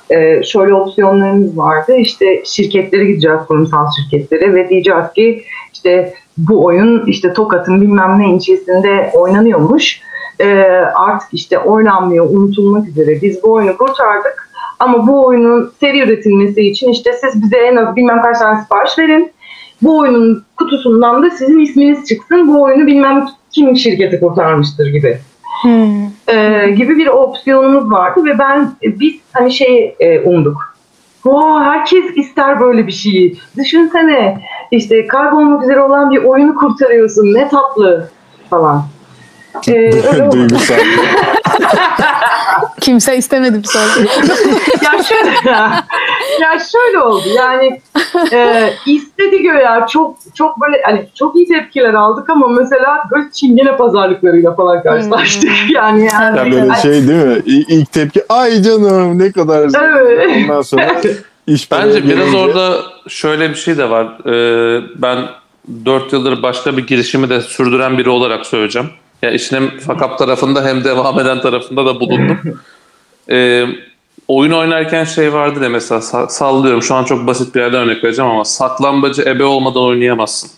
E, şöyle opsiyonlarımız vardı işte şirketlere gideceğiz kurumsal şirketlere ve diyeceğiz ki işte bu oyun işte Tokat'ın bilmem ne ilçesinde oynanıyormuş. E, artık işte oynanmıyor, unutulmak üzere. Biz bu oyunu kurtardık. Ama bu oyunun seri üretilmesi için işte siz bize en az bilmem kaç tane sipariş verin. Bu oyunun kutusundan da sizin isminiz çıksın. Bu oyunu bilmem kim şirketi kurtarmıştır gibi. Hmm. Ee, gibi bir opsiyonumuz vardı ve ben biz hani şey e, umduk. Wow, herkes ister böyle bir şeyi. Düşünsene işte kaybolmak üzere olan bir oyunu kurtarıyorsun. Ne tatlı falan. Ee. Duygusal. Kimse istemedi bir sonra. ya şöyle ya şöyle oldu yani e, istedi göya çok çok böyle hani çok iyi tepkiler aldık ama mesela böyle çingene pazarlıklarıyla falan karşılaştık yani yani Ya böyle şey değil mi? İlk tepki ay canım ne kadar güzel." Evet. Ondan sonra iş Bence biraz gelince- orada şöyle bir şey de var. Ee, ben 4 yıldır başka bir girişimi de sürdüren biri olarak söyleyeceğim. Ya işin hem fakap tarafında hem devam eden tarafında da bulundum. Ee, oyun oynarken şey vardı ya mesela sa- sallıyorum şu an çok basit bir yerden örnek vereceğim ama saklambacı ebe olmadan oynayamazsın.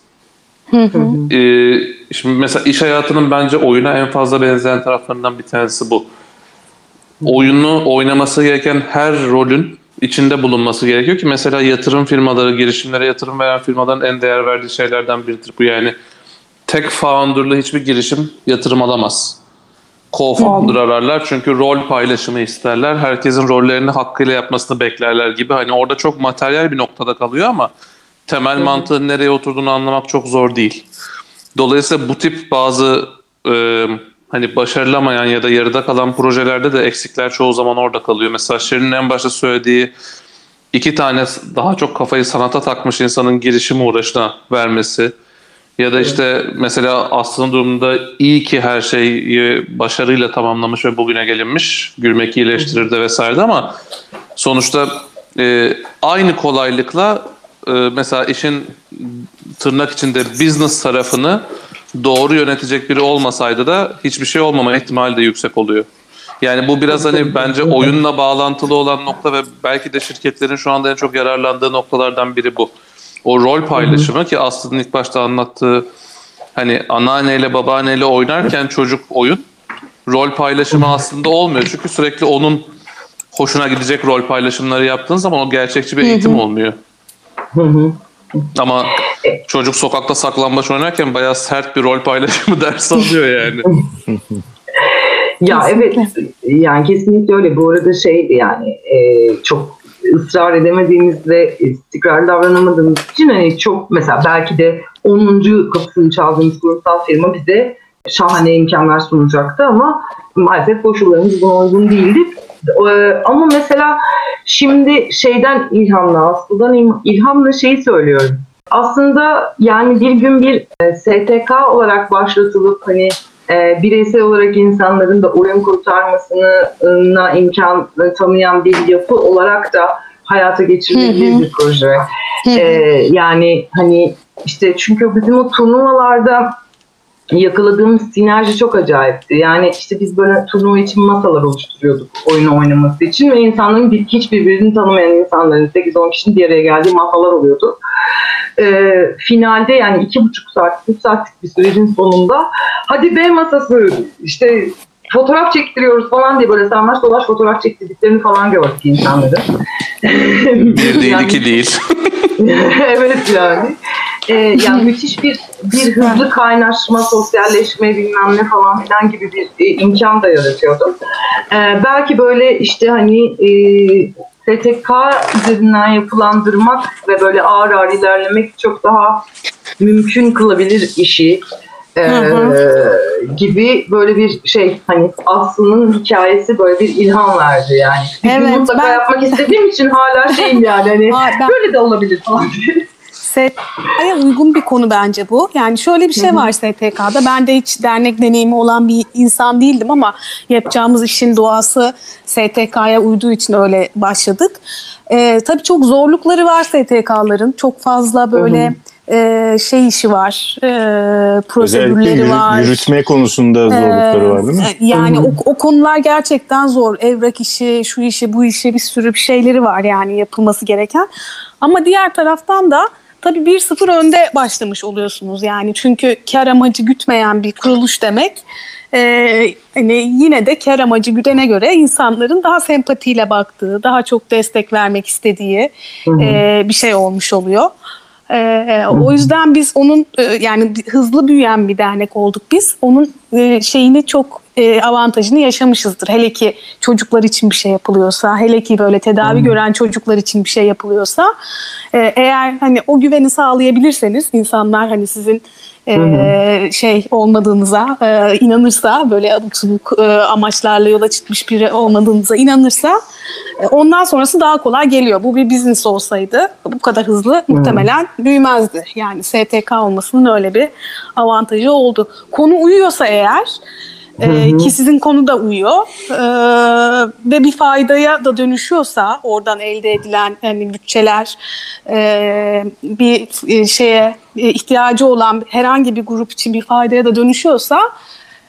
Ee, şimdi mesela iş hayatının bence oyuna en fazla benzeyen taraflarından bir tanesi bu. Oyunu oynaması gereken her rolün içinde bulunması gerekiyor ki mesela yatırım firmaları, girişimlere yatırım veren firmaların en değer verdiği şeylerden biridir bu yani. Tek founder'lı hiçbir girişim yatırım alamaz. Co-founder ararlar çünkü rol paylaşımı isterler. Herkesin rollerini hakkıyla yapmasını beklerler gibi. Hani orada çok materyal bir noktada kalıyor ama temel mantığın nereye oturduğunu anlamak çok zor değil. Dolayısıyla bu tip bazı e, hani başarılamayan ya da yarıda kalan projelerde de eksikler çoğu zaman orada kalıyor. Mesela Şirin'in en başta söylediği iki tane daha çok kafayı sanata takmış insanın girişim uğraşına vermesi ya da işte mesela Aslı'nın durumunda iyi ki her şeyi başarıyla tamamlamış ve bugüne gelinmiş. Gülmek iyileştirir de vesaire de ama sonuçta e, aynı kolaylıkla e, mesela işin tırnak içinde business tarafını doğru yönetecek biri olmasaydı da hiçbir şey olmama ihtimali de yüksek oluyor. Yani bu biraz hani bence oyunla bağlantılı olan nokta ve belki de şirketlerin şu anda en çok yararlandığı noktalardan biri bu. O rol paylaşımı ki Aslı'nın ilk başta anlattığı hani anneanneyle babaanneyle oynarken çocuk oyun rol paylaşımı aslında olmuyor. Çünkü sürekli onun hoşuna gidecek rol paylaşımları yaptığın zaman o gerçekçi bir eğitim olmuyor. Ama çocuk sokakta saklambaç oynarken bayağı sert bir rol paylaşımı dersi alıyor yani. Ya Kesinlikle. evet yani kesinlikle öyle. Bu arada şeydi yani e, çok ısrar edemediğimiz ve istikrarlı davranamadığımız için hani çok mesela belki de 10. kapısını çaldığımız kurumsal firma bize şahane imkanlar sunacaktı ama maalesef koşullarımız buna uygun değildi. Ee, ama mesela şimdi şeyden ilhamla, aslında ilhamla şeyi söylüyorum. Aslında yani bir gün bir e, STK olarak başlatılıp hani e, bireysel olarak insanların da oyun kurtarmasına imkan tanıyan bir yapı olarak da hayata geçirilebilir bir proje. E, yani hani işte çünkü bizim o turnuvalarda yakaladığımız sinerji çok acayipti. Yani işte biz böyle turnuva için masalar oluşturuyorduk oyunu oynaması için ve insanların bir, hiç birbirini tanımayan insanların 8-10 kişinin bir araya geldiği masalar oluyordu. Ee, finalde yani iki buçuk saat, üç saatlik bir sürecin sonunda hadi B masası işte fotoğraf çektiriyoruz falan diye böyle sarmaş dolaş fotoğraf çektirdiklerini falan gördük insanların. Bir değil Yani- iki değil. evet yani. Ee, yani müthiş bir bir hızlı kaynaşma, sosyalleşme bilmem ne falan filan gibi bir e, imkan da yaratıyordu. Ee, belki böyle işte hani e, STK üzerinden yapılandırmak ve böyle ağır ağır ilerlemek çok daha mümkün kılabilir işi. Ee, Hı gibi böyle bir şey hani Aslı'nın hikayesi böyle bir ilham verdi yani. Evet, mutlaka ben- yapmak istediğim için hala şeyim yani hani Aa, ben- böyle de olabilir falan. STK'ya uygun bir konu bence bu. Yani şöyle bir şey var STK'da. Ben de hiç dernek deneyimi olan bir insan değildim ama yapacağımız işin doğası STK'ya uyduğu için öyle başladık. Ee, tabii çok zorlukları var STK'ların. Çok fazla böyle e, şey işi var. E, Özellikle prosedürleri yürü- var. yürütme konusunda zorlukları var değil mi? Ee, Yani o, o konular gerçekten zor. Evrak işi, şu işi, bu işi bir sürü bir şeyleri var yani yapılması gereken. Ama diğer taraftan da tabii 1-0 önde başlamış oluyorsunuz yani. Çünkü kar amacı gütmeyen bir kuruluş demek. Ee, hani yine de kar amacı güdene göre insanların daha sempatiyle baktığı, daha çok destek vermek istediği e, bir şey olmuş oluyor. Ee, o yüzden biz onun e, yani hızlı büyüyen bir dernek olduk biz. Onun e, şeyini çok e, avantajını yaşamışızdır. Hele ki çocuklar için bir şey yapılıyorsa, hele ki böyle tedavi gören çocuklar için bir şey yapılıyorsa, eğer hani o güveni sağlayabilirseniz insanlar hani sizin e, şey olmadığınıza e, inanırsa böyle abuk subuk e, amaçlarla yola çıkmış biri olmadığınıza inanırsa e, ondan sonrası daha kolay geliyor. Bu bir business olsaydı bu kadar hızlı muhtemelen büyümezdi. Yani STK olmasının öyle bir avantajı oldu. Konu uyuyorsa eğer Ee, ki sizin konu da uyuyor Ee, ve bir faydaya da dönüşüyorsa oradan elde edilen hani bütçeler e, bir e, şeye e, ihtiyacı olan herhangi bir grup için bir faydaya da dönüşüyorsa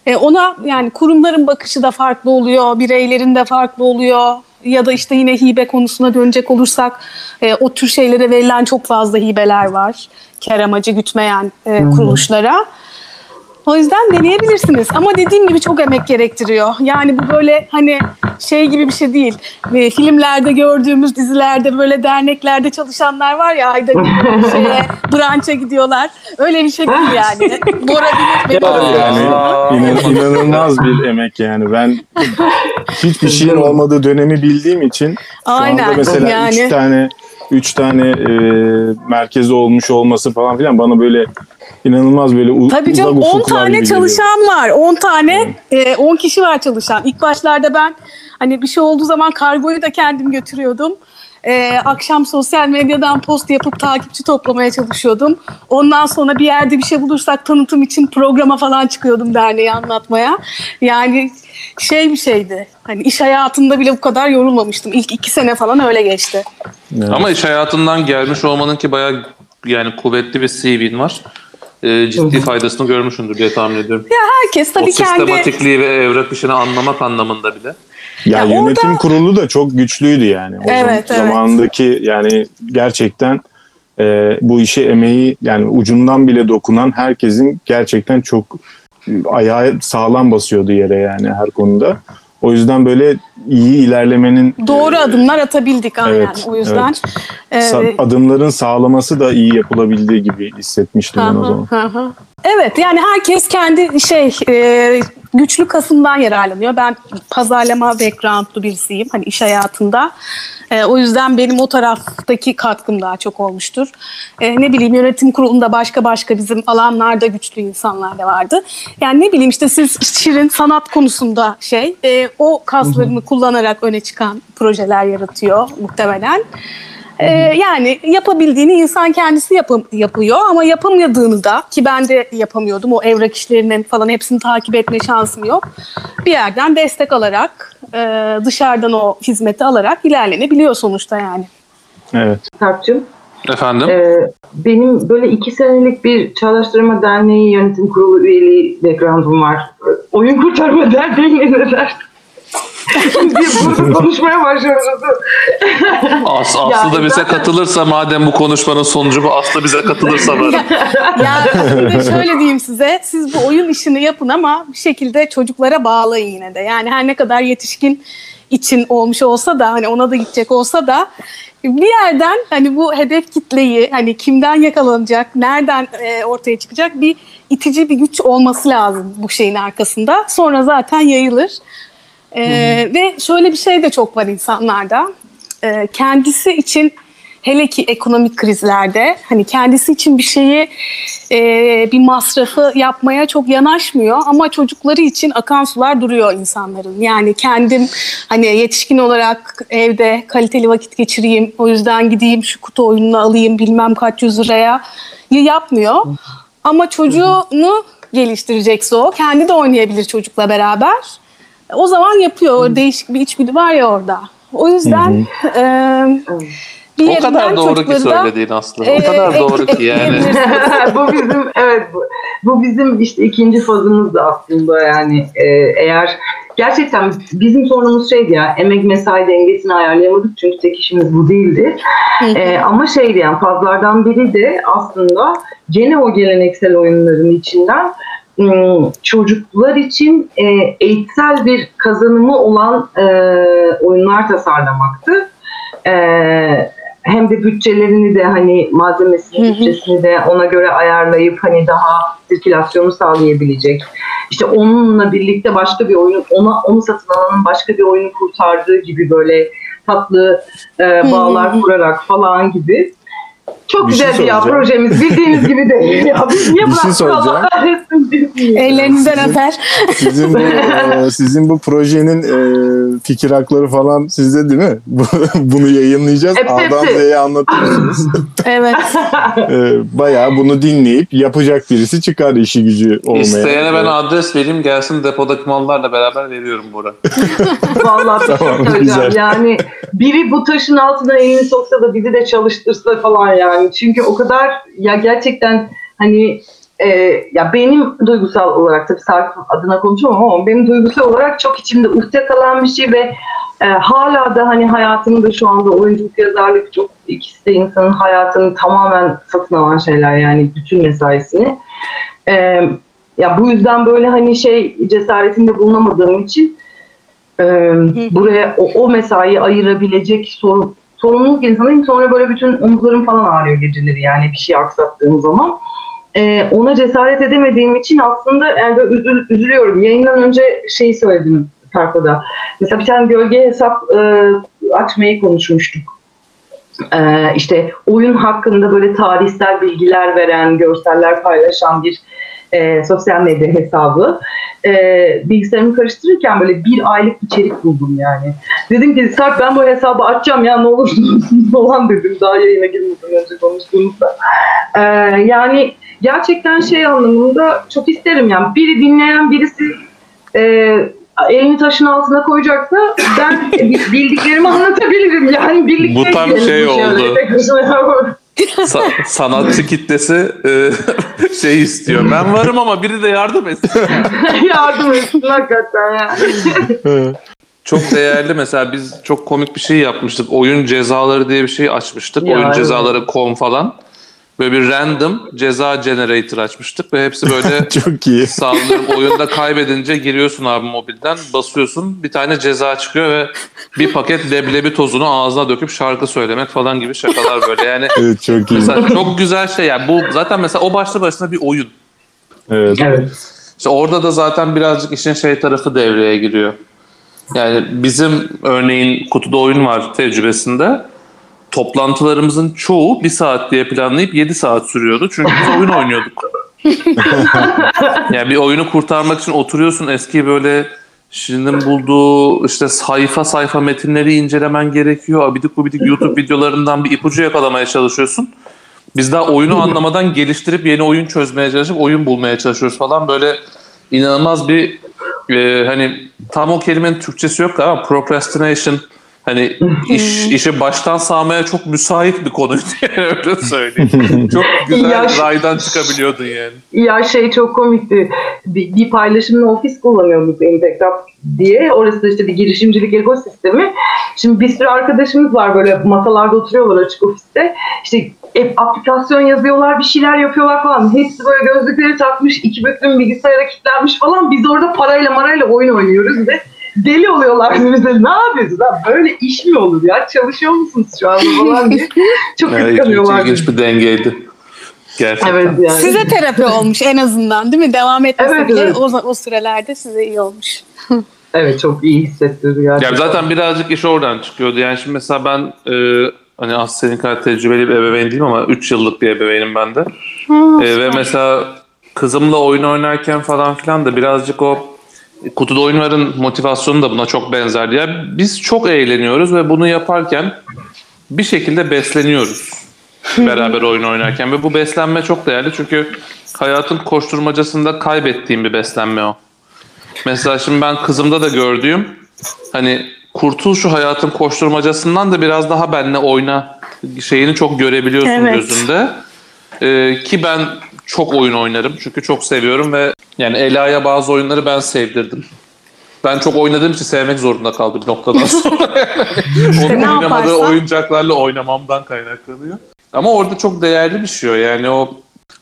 e, ona yani kurumların bakışı da farklı oluyor, bireylerin de farklı oluyor ya da işte yine hibe konusuna dönecek olursak e, o tür şeylere verilen çok fazla hibeler var. Kar amacı gütmeyen e, kuruluşlara. O yüzden deneyebilirsiniz. Ama dediğim gibi çok emek gerektiriyor. Yani bu böyle hani şey gibi bir şey değil. Ve filmlerde gördüğümüz dizilerde böyle derneklerde çalışanlar var ya ayda bir şeye branşa gidiyorlar. Öyle bir şey değil yani. Bora bilir. Yani inan- inanılmaz bir emek yani. Ben hiçbir şeyin olmadığı dönemi bildiğim için şu Aynen, anda mesela yani. üç tane üç tane e, merkezi olmuş olması falan filan bana böyle inanılmaz böyle u- Tabii canım uzak 10 ufuklar tane çalışan var. 10 tane e, 10 kişi var çalışan. İlk başlarda ben hani bir şey olduğu zaman kargoyu da kendim götürüyordum. E, akşam sosyal medyadan post yapıp takipçi toplamaya çalışıyordum. Ondan sonra bir yerde bir şey bulursak tanıtım için programa falan çıkıyordum derneği anlatmaya. Yani şey bir şeydi. Hani iş hayatında bile bu kadar yorulmamıştım. İlk iki sene falan öyle geçti. Evet. Ama iş hayatından gelmiş olmanın ki bayağı yani kuvvetli bir CV'in var. Ee, ciddi faydasını görmüşsündür diye tahmin ediyorum. Herkes o tabii kendi... sistematikliği ve evrak işini anlamak anlamında bile. Ya, Ya yönetim orada- kurulu da çok güçlüydü yani. O Evet, zaman- evet. Zamanındaki yani gerçekten e, bu işe emeği yani ucundan bile dokunan herkesin gerçekten çok e, ayağı sağlam basıyordu yere yani her konuda. O yüzden böyle iyi ilerlemenin Doğru adımlar atabildik aynen. Evet, o yüzden. sa- e, adımların sağlaması da iyi yapılabildiği gibi hissetmiştim ben o zaman. hı hı. Evet yani herkes kendi şey e, güçlü kasından yararlanıyor. Ben pazarlama backgroundlu birisiyim hani iş hayatında. E, o yüzden benim o taraftaki katkım daha çok olmuştur. E, ne bileyim yönetim kurulunda başka başka bizim alanlarda güçlü insanlar da vardı. Yani ne bileyim işte siz Şirin sanat konusunda şey e, o kaslarını kullanarak öne çıkan projeler yaratıyor muhtemelen. Ee, yani yapabildiğini insan kendisi yapı- yapıyor ama yapamadığını da ki ben de yapamıyordum o evrak işlerinin falan hepsini takip etme şansım yok. Bir yerden destek alarak e, dışarıdan o hizmeti alarak ilerlenebiliyor sonuçta yani. Evet. Sarp'cığım. Efendim? Ee, benim böyle iki senelik bir Çağdaştırma Derneği yönetim kurulu üyeliği background'um var. Oyun Kurtarma Derneği'ne ne dersin? Burada konuşmaya başlıyoruz. As, Aslı da bize katılırsa madem bu konuşmanın sonucu bu Aslı bize katılırsa böyle. Ya şöyle diyeyim size siz bu oyun işini yapın ama bir şekilde çocuklara bağlayın yine de. Yani her ne kadar yetişkin için olmuş olsa da hani ona da gidecek olsa da bir yerden hani bu hedef kitleyi hani kimden yakalanacak, nereden e, ortaya çıkacak bir itici bir güç olması lazım bu şeyin arkasında. Sonra zaten yayılır. E, ve şöyle bir şey de çok var insanlarda. E, kendisi için hele ki ekonomik krizlerde hani kendisi için bir şeyi e, bir masrafı yapmaya çok yanaşmıyor ama çocukları için akan sular duruyor insanların. Yani kendim hani yetişkin olarak evde kaliteli vakit geçireyim o yüzden gideyim şu kutu oyununu alayım bilmem kaç yüz liraya yapmıyor. Ama çocuğunu geliştirecekse o kendi de oynayabilir çocukla beraber. O zaman yapıyor. Değişik bir içgüdü var ya orada. O yüzden e, bir O kadar doğru ki söylediğin Aslı. e, O kadar doğru ki yani. bu bizim evet bu, bu bizim işte ikinci fazımız da aslında yani e, eğer gerçekten bizim sorunumuz şeydi ya emek mesai dengesini ayarlayamadık çünkü tek işimiz bu değildi. E, ama şeydi yani fazlardan biri de aslında gene o geleneksel oyunların içinden çocuklar için e, eğitsel bir kazanımı olan e, oyunlar tasarlamaktı. E, hem de bütçelerini de hani malzemesini, bütçesini de ona göre ayarlayıp hani daha sirkülasyonu sağlayabilecek. İşte onunla birlikte başka bir oyunu, ona onu satın alanın başka bir oyunu kurtardığı gibi böyle tatlı e, bağlar kurarak falan gibi. Çok Bir şey güzeldi ya soracağım. projemiz. Bildiğiniz gibi değil. Ya biz niye Bir şey bıraktık Allah soracağım. Ellerinizden öper. Sizin bu, e, sizin bu projenin e, fikir hakları falan sizde değil mi? Bu- Bunu yayınlayacağız. Hepsi, A'dan. Z'ye anlatıyorsunuz. Evet. e, bayağı bunu dinleyip yapacak birisi çıkar işi gücü olmaya. İsteyene ben adres vereyim gelsin depodaki mallarla beraber veriyorum Bora. Vallahi şey Tamam, güzel. Yani biri bu taşın altına elini soksa da bizi de çalıştırsa falan yani. Çünkü o kadar ya gerçekten hani e, ya benim duygusal olarak tabii Sarp adına konuşamam ama benim duygusal olarak çok içimde uhde kalan bir şey ve e, hala da hani hayatımda şu anda oyunculuk yazarlık çok ikisi de insanın hayatını tamamen satın alan şeyler yani bütün mesaisini. E, ya bu yüzden böyle hani şey cesaretinde bulunamadığım için e, buraya o, o mesaiyi ayırabilecek sorun, sorumluluk insanıyım. Sonra böyle bütün omuzlarım falan ağrıyor geceleri yani bir şey aksattığım zaman. E, ona cesaret edemediğim için aslında yani üzül- üzülüyorum. Yayından önce şeyi söyledim Sarpa'da. Mesela bir tane gölge hesap e, açmayı konuşmuştuk. E, işte oyun hakkında böyle tarihsel bilgiler veren, görseller paylaşan bir e, sosyal medya hesabı. E, bilgisayarımı karıştırırken böyle bir aylık içerik buldum yani. Dedim ki Sarp ben bu hesabı açacağım ya ne olursun falan dedim daha yayına girmeden önce konuştuğumuzda. E, yani gerçekten şey anlamında çok isterim yani biri dinleyen birisi e, elini taşın altına koyacaksa ben bildiklerimi anlatabilirim yani birlikte Bu tam şey oldu. Sa- sanatçı kitlesi e, şey istiyor. Ben varım ama biri de yardım etsin. Yardım etsin hakikaten yani. Çok değerli mesela biz çok komik bir şey yapmıştık. Oyun cezaları diye bir şey açmıştık. Ya, Oyun evet. cezaları com falan. Böyle bir random ceza generator açmıştık ve hepsi böyle Çok iyi. Sallıyorum oyunda kaybedince giriyorsun abi mobilden basıyorsun bir tane ceza çıkıyor ve bir paket leblebi tozunu ağzına döküp şarkı söylemek falan gibi şakalar böyle yani. Evet çok iyi. Mesela çok güzel şey yani bu zaten mesela o başlı başına bir oyun. Evet. Evet. İşte orada da zaten birazcık işin şey tarafı devreye giriyor. Yani bizim örneğin kutuda oyun var tecrübesinde. Toplantılarımızın çoğu bir saat diye planlayıp 7 saat sürüyordu. Çünkü biz oyun oynuyorduk. yani bir oyunu kurtarmak için oturuyorsun eski böyle Şirin'in bulduğu işte sayfa sayfa metinleri incelemen gerekiyor. Abidik gubidik YouTube videolarından bir ipucu yakalamaya çalışıyorsun. Biz daha oyunu anlamadan geliştirip yeni oyun çözmeye çalışıp oyun bulmaya çalışıyoruz falan. Böyle inanılmaz bir e, hani tam o kelimenin Türkçesi yok ama procrastination hani iş, işi baştan sağmaya çok müsait bir konuydu yani öyle söyleyeyim. çok güzel Yaş- raydan çıkabiliyordun yani. Ya şey çok komikti. Bir, bir paylaşımlı ofis kullanıyorduk Impact Up diye. Orası da işte bir girişimcilik ekosistemi. Şimdi bir sürü arkadaşımız var böyle masalarda oturuyorlar açık ofiste. İşte e, aplikasyon yazıyorlar, bir şeyler yapıyorlar falan. Hepsi böyle gözlükleri takmış, iki büklüm bilgisayara kilitlenmiş falan. Biz orada parayla marayla oyun oynuyoruz ve deli oluyorlar bize. Ne yapıyorsunuz lan? Böyle iş mi olur ya? Çalışıyor musunuz şu anda falan diye. Çok kıskanıyorlar. ilginç bir dengeydi. Gerçekten. Evet yani. Size terapi olmuş en azından değil mi? Devam etmese Evet, bile evet. o, o sürelerde size iyi olmuş. Evet çok iyi hissettirdi gerçekten. Ya zaten birazcık iş oradan çıkıyordu. Yani şimdi mesela ben e, hani az senin kadar tecrübeli bir ebeveyn değilim ama 3 yıllık bir ebeveynim ben de. E, ve mesela kızımla oyun oynarken falan filan da birazcık o kutuda oyunların motivasyonu da buna çok benzerdi. Ya biz çok eğleniyoruz ve bunu yaparken bir şekilde besleniyoruz beraber oyun oynarken ve bu beslenme çok değerli çünkü hayatın koşturmacasında kaybettiğim bir beslenme o. Mesela şimdi ben kızımda da gördüğüm hani kurtul şu hayatın koşturmacasından da biraz daha benle oyna şeyini çok görebiliyorsun Evet. gözünde. Ee, ki ben çok oyun oynarım çünkü çok seviyorum ve yani Ela'ya bazı oyunları ben sevdirdim. Ben çok oynadığım için sevmek zorunda kaldım bir noktadan sonra. Onun ne oynamadığı yaparsan- oyuncaklarla oynamamdan kaynaklanıyor. Ama orada çok değerli bir şey o. Yani o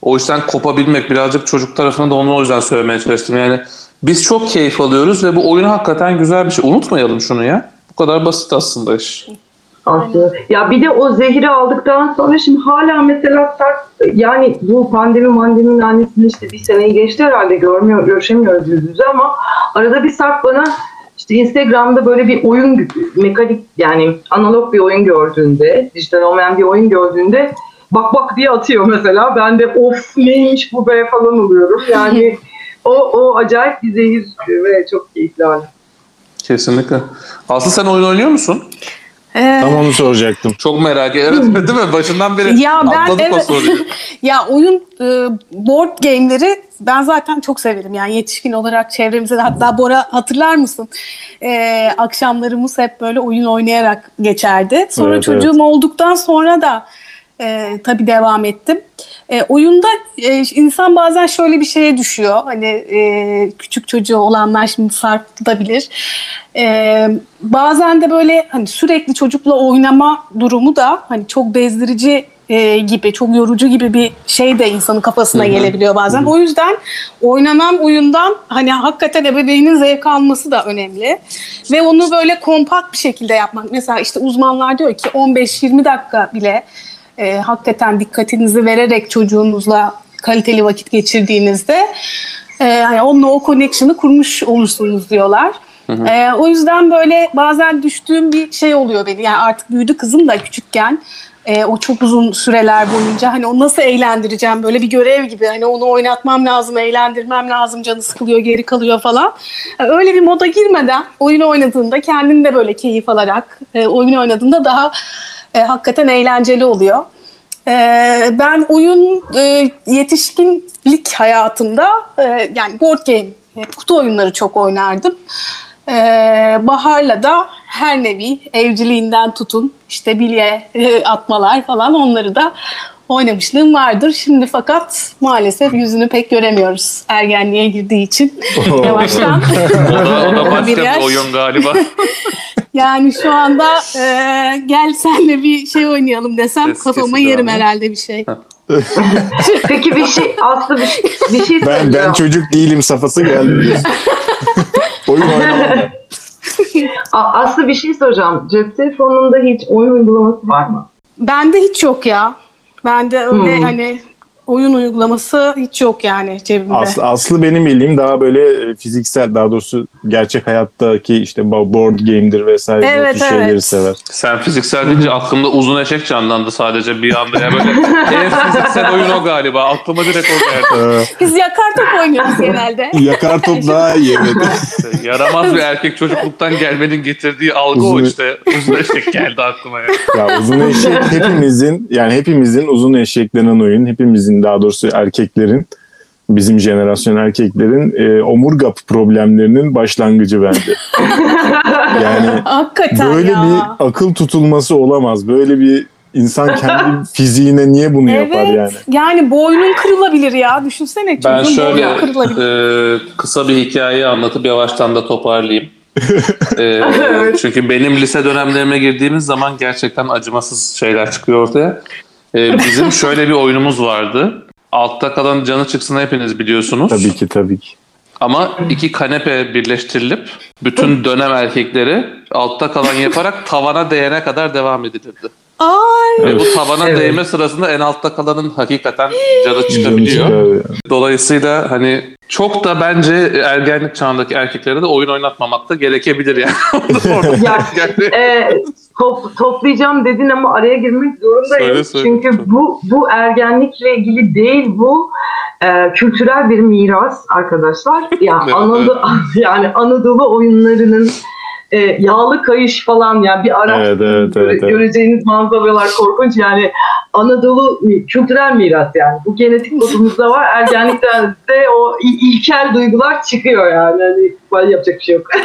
o yüzden kopabilmek birazcık çocuk tarafına da onu o yüzden söylemeye çalıştım. Yani biz çok keyif alıyoruz ve bu oyun hakikaten güzel bir şey. Unutmayalım şunu ya. Bu kadar basit aslında iş. Aslında. Ya bir de o zehri aldıktan sonra şimdi hala mesela Sarp, yani bu pandemi mandemi lanesini işte bir seneyi geçti herhalde görmüyor, görüşemiyoruz yüz yüze ama arada bir Sarp bana işte Instagram'da böyle bir oyun mekanik yani analog bir oyun gördüğünde, dijital olmayan bir oyun gördüğünde bak bak diye atıyor mesela. Ben de of neymiş bu be falan oluyorum. Yani o, o acayip bir zehir ve çok keyifli hali. Kesinlikle. Aslı sen oyun oynuyor musun? Ee, Tam onu soracaktım. Çok merak ediyorum. Evet, değil mi? Başından beri Ya ben atladık o evet. soruyu. ya oyun e, board game'leri ben zaten çok severim. Yani yetişkin olarak çevremizde de hatta Bora hatırlar mısın? E, akşamlarımız hep böyle oyun oynayarak geçerdi. Sonra Evet, çocuğum olduktan sonra da e, tabii devam ettim. E, oyunda e, insan bazen şöyle bir şeye düşüyor. Hani e, küçük çocuğu olanlar şimdi sarkıtabilir. E, bazen de böyle hani sürekli çocukla oynama durumu da hani çok bezdirici e, gibi, çok yorucu gibi bir şey de insanın kafasına gelebiliyor bazen. O yüzden oynanan oyundan hani hakikaten ebeveynin zevk alması da önemli. Ve onu böyle kompakt bir şekilde yapmak. Mesela işte uzmanlar diyor ki 15-20 dakika bile e, hakikaten dikkatinizi vererek çocuğunuzla kaliteli vakit geçirdiğinizde e, yani onunla o connection'ı kurmuş olursunuz diyorlar. E, o yüzden böyle bazen düştüğüm bir şey oluyor benim. Yani artık büyüdü kızım da küçükken e, o çok uzun süreler boyunca hani onu nasıl eğlendireceğim böyle bir görev gibi hani onu oynatmam lazım, eğlendirmem lazım, canı sıkılıyor, geri kalıyor falan. E, öyle bir moda girmeden oyun oynadığında kendin de böyle keyif alarak e, oyun oynadığında daha e, hakikaten eğlenceli oluyor. E, ben oyun e, yetişkinlik hayatımda e, yani board game, e, kutu oyunları çok oynardım. E, Bahar'la da her nevi evciliğinden tutun işte bilye e, atmalar falan onları da oynamışlığım vardır. Şimdi fakat maalesef yüzünü pek göremiyoruz ergenliğe girdiği için yavaştan. O da, o da başka Bir oyun galiba. Yani şu anda e, gel senle bir şey oynayalım desem Ses kafama yerim ama. herhalde bir şey. Peki bir şey Aslı bir, bir şey Ben ben çocuk değilim safhası geldi. Oyun oynamam. Aslı bir şey soracağım. Cep telefonunda hiç oyun uygulaması var mı? Bende hiç yok ya. Bende öyle Hmm. hani oyun uygulaması hiç yok yani cebimde. Aslı, Aslı benim bildiğim daha böyle e, fiziksel daha doğrusu gerçek hayattaki işte bo- board game'dir vesaire Evet, tür şeyleri evet. sever. Sen fiziksel deyince aklımda uzun eşek canlandı sadece bir anda. Ya böyle en fiziksel oyun o galiba. Aklıma direkt o geldi. Ee, Biz yakar top oynuyoruz genelde. yakar top daha iyi evet. Yaramaz bir erkek çocukluktan gelmenin getirdiği algı o Uzun- işte. Uzun eşek geldi aklıma ya. Ya uzun eşek hepimizin yani hepimizin uzun eşek denen oyun hepimizin daha doğrusu erkeklerin bizim jenerasyon erkeklerin e, omurga problemlerinin başlangıcı bence. Yani Hakikaten böyle ya. bir akıl tutulması olamaz. Böyle bir insan kendi fiziğine niye bunu yapar Evet. yani? Yani boynun kırılabilir ya. Düşünsene çocuğun Ben şöyle boynu kırılabilir. e, kısa bir hikaye anlatıp yavaştan da toparlayayım. E. Çünkü benim lise dönemlerime girdiğimiz zaman gerçekten acımasız şeyler çıkıyor ortaya. E, bizim şöyle bir oyunumuz vardı. Altta kalan canı çıksın hepiniz biliyorsunuz. Tabii ki tabii ki. Ama iki kanepe birleştirilip bütün dönem erkekleri altta kalan yaparak tavana değene kadar devam edilirdi. Ay Ve bu tavana Evet. değme sırasında en altta kalanın hakikaten canı çıkabiliyor. Canı Dolayısıyla hani çok da bence ergenlik çağındaki erkeklere de oyun oynatmamak da gerekebilir yani. Ya, yani- e, top, toplayacağım dedin ama araya girmek zorundayım. Söyle, söyle. Çünkü bu bu ergenlikle ilgili değil bu e, kültürel bir miras arkadaşlar. Ya Evet, Anadolu yani Anadolu oyunlarının e, yağlı kayış falan ya bir araç Evet, evet, evet, evet. göreceğiniz manzaralar korkunç. Yani Anadolu kültürel miras yani. Bu genetik kodumuzda var ergenlikten de o il- ilkel duygular çıkıyor yani. Hani böyle yapacak bir şey yok.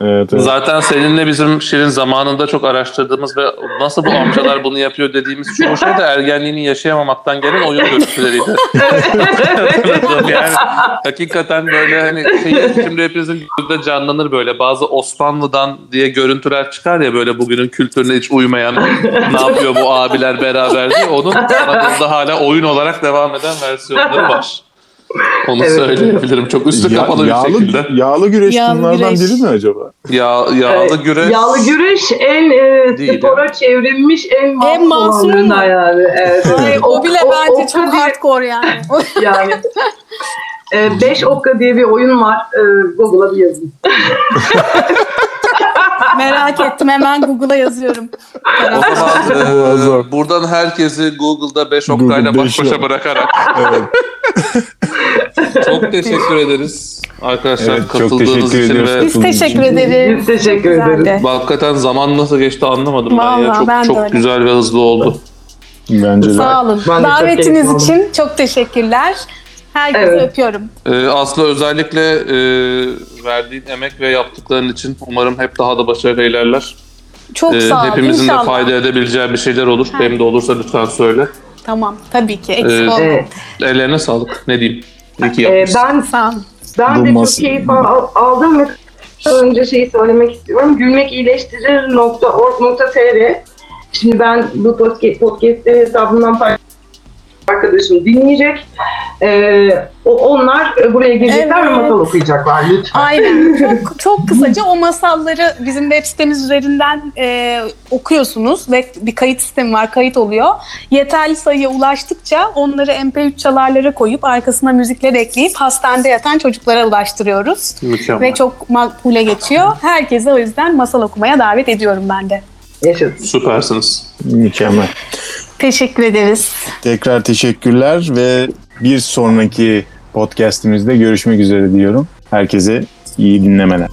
Evet, evet. Zaten seninle bizim Şirin zamanında çok araştırdığımız ve nasıl bu amcalar bunu yapıyor dediğimiz çoğu şey de ergenliğini yaşayamamaktan gelen oyun görüntüleriydi. Yani hakikaten böyle hani şeyi şimdi hepinizin gözünde canlanır böyle bazı Osmanlı'dan diye görüntüler çıkar ya böyle bugünün kültürüne hiç uymayan ne yapıyor bu abiler beraber diye onun Anadolu'da hala oyun olarak devam eden versiyonları var. Onu Evet. söyleyebilirim çok üstü Ya- kapalı bir yağlı, şekilde. yağlı güreş Yağlı bunlardan güreş. biri mi acaba? Ya, yağlı Ee, güreş. Yağlı güreş en e, Değil, spora çevrilmiş en En masum olanlarından yani. Evet. Ay, o bile Ok- bence ok- çok diye- hardcore yani. Yani. E, beş okka diye bir oyun var. E, Google'a bir yazın. Merak ettim hemen Google'a yazıyorum. O zaman e, buradan herkesi Google'da 5 Google okkayla baş başa bırakarak Evet. çok teşekkür ederiz arkadaşlar Evet, katıldığınız için ediyoruz. ve Biz teşekkür ederiz. Biz teşekkür Güzeldi. ederiz. hakikaten zaman nasıl geçti anlamadım ben ya. Vallahi Çok ben çok güzel ve hızlı oldu. Bence de. Sağ olun. Davetiniz için çok teşekkürler. Herkese Evet. öpüyorum. Ee, Aslı özellikle e, verdiğin emek ve yaptıkların için umarım hep daha da başarılı ilerler. Çok Ee, sağ olun. hepimizin İnşallah. de fayda edebileceği bir şeyler olur. Ha. Benim de olursa lütfen söyle. Tamam tabii ki. Eksik Ee, olma. Ellerine sağlık. Ne diyeyim? İyi ki Ee, yapmışsın. ben Sağ olun. Ben de çok keyif al- aldım ve önce şeyi söylemek istiyorum. Gülmekiyileştirir.org.tr Şimdi ben bu podcast, podcast'i hesabımdan paylaşacağım. Arkadaşım dinleyecek. Ee, onlar buraya gelecekler ve Evet. masal okuyacaklar lütfen. Aynen. Çok çok kısaca o masalları bizim web sitemiz üzerinden e, okuyorsunuz ve bir kayıt sistemi var, kayıt oluyor. Yeterli sayıya ulaştıkça onları MP3 çalarlara koyup arkasına müzikler ekleyip hastanede yatan çocuklara ulaştırıyoruz. Mükemmel. Ve çok makbule geçiyor. Herkese o yüzden masal okumaya davet ediyorum ben de. Yaşasın. Süpersiniz. Mükemmel. Teşekkür ederiz. Tekrar teşekkürler ve bir sonraki podcastimizde görüşmek üzere diyorum. Herkese iyi dinlemeler.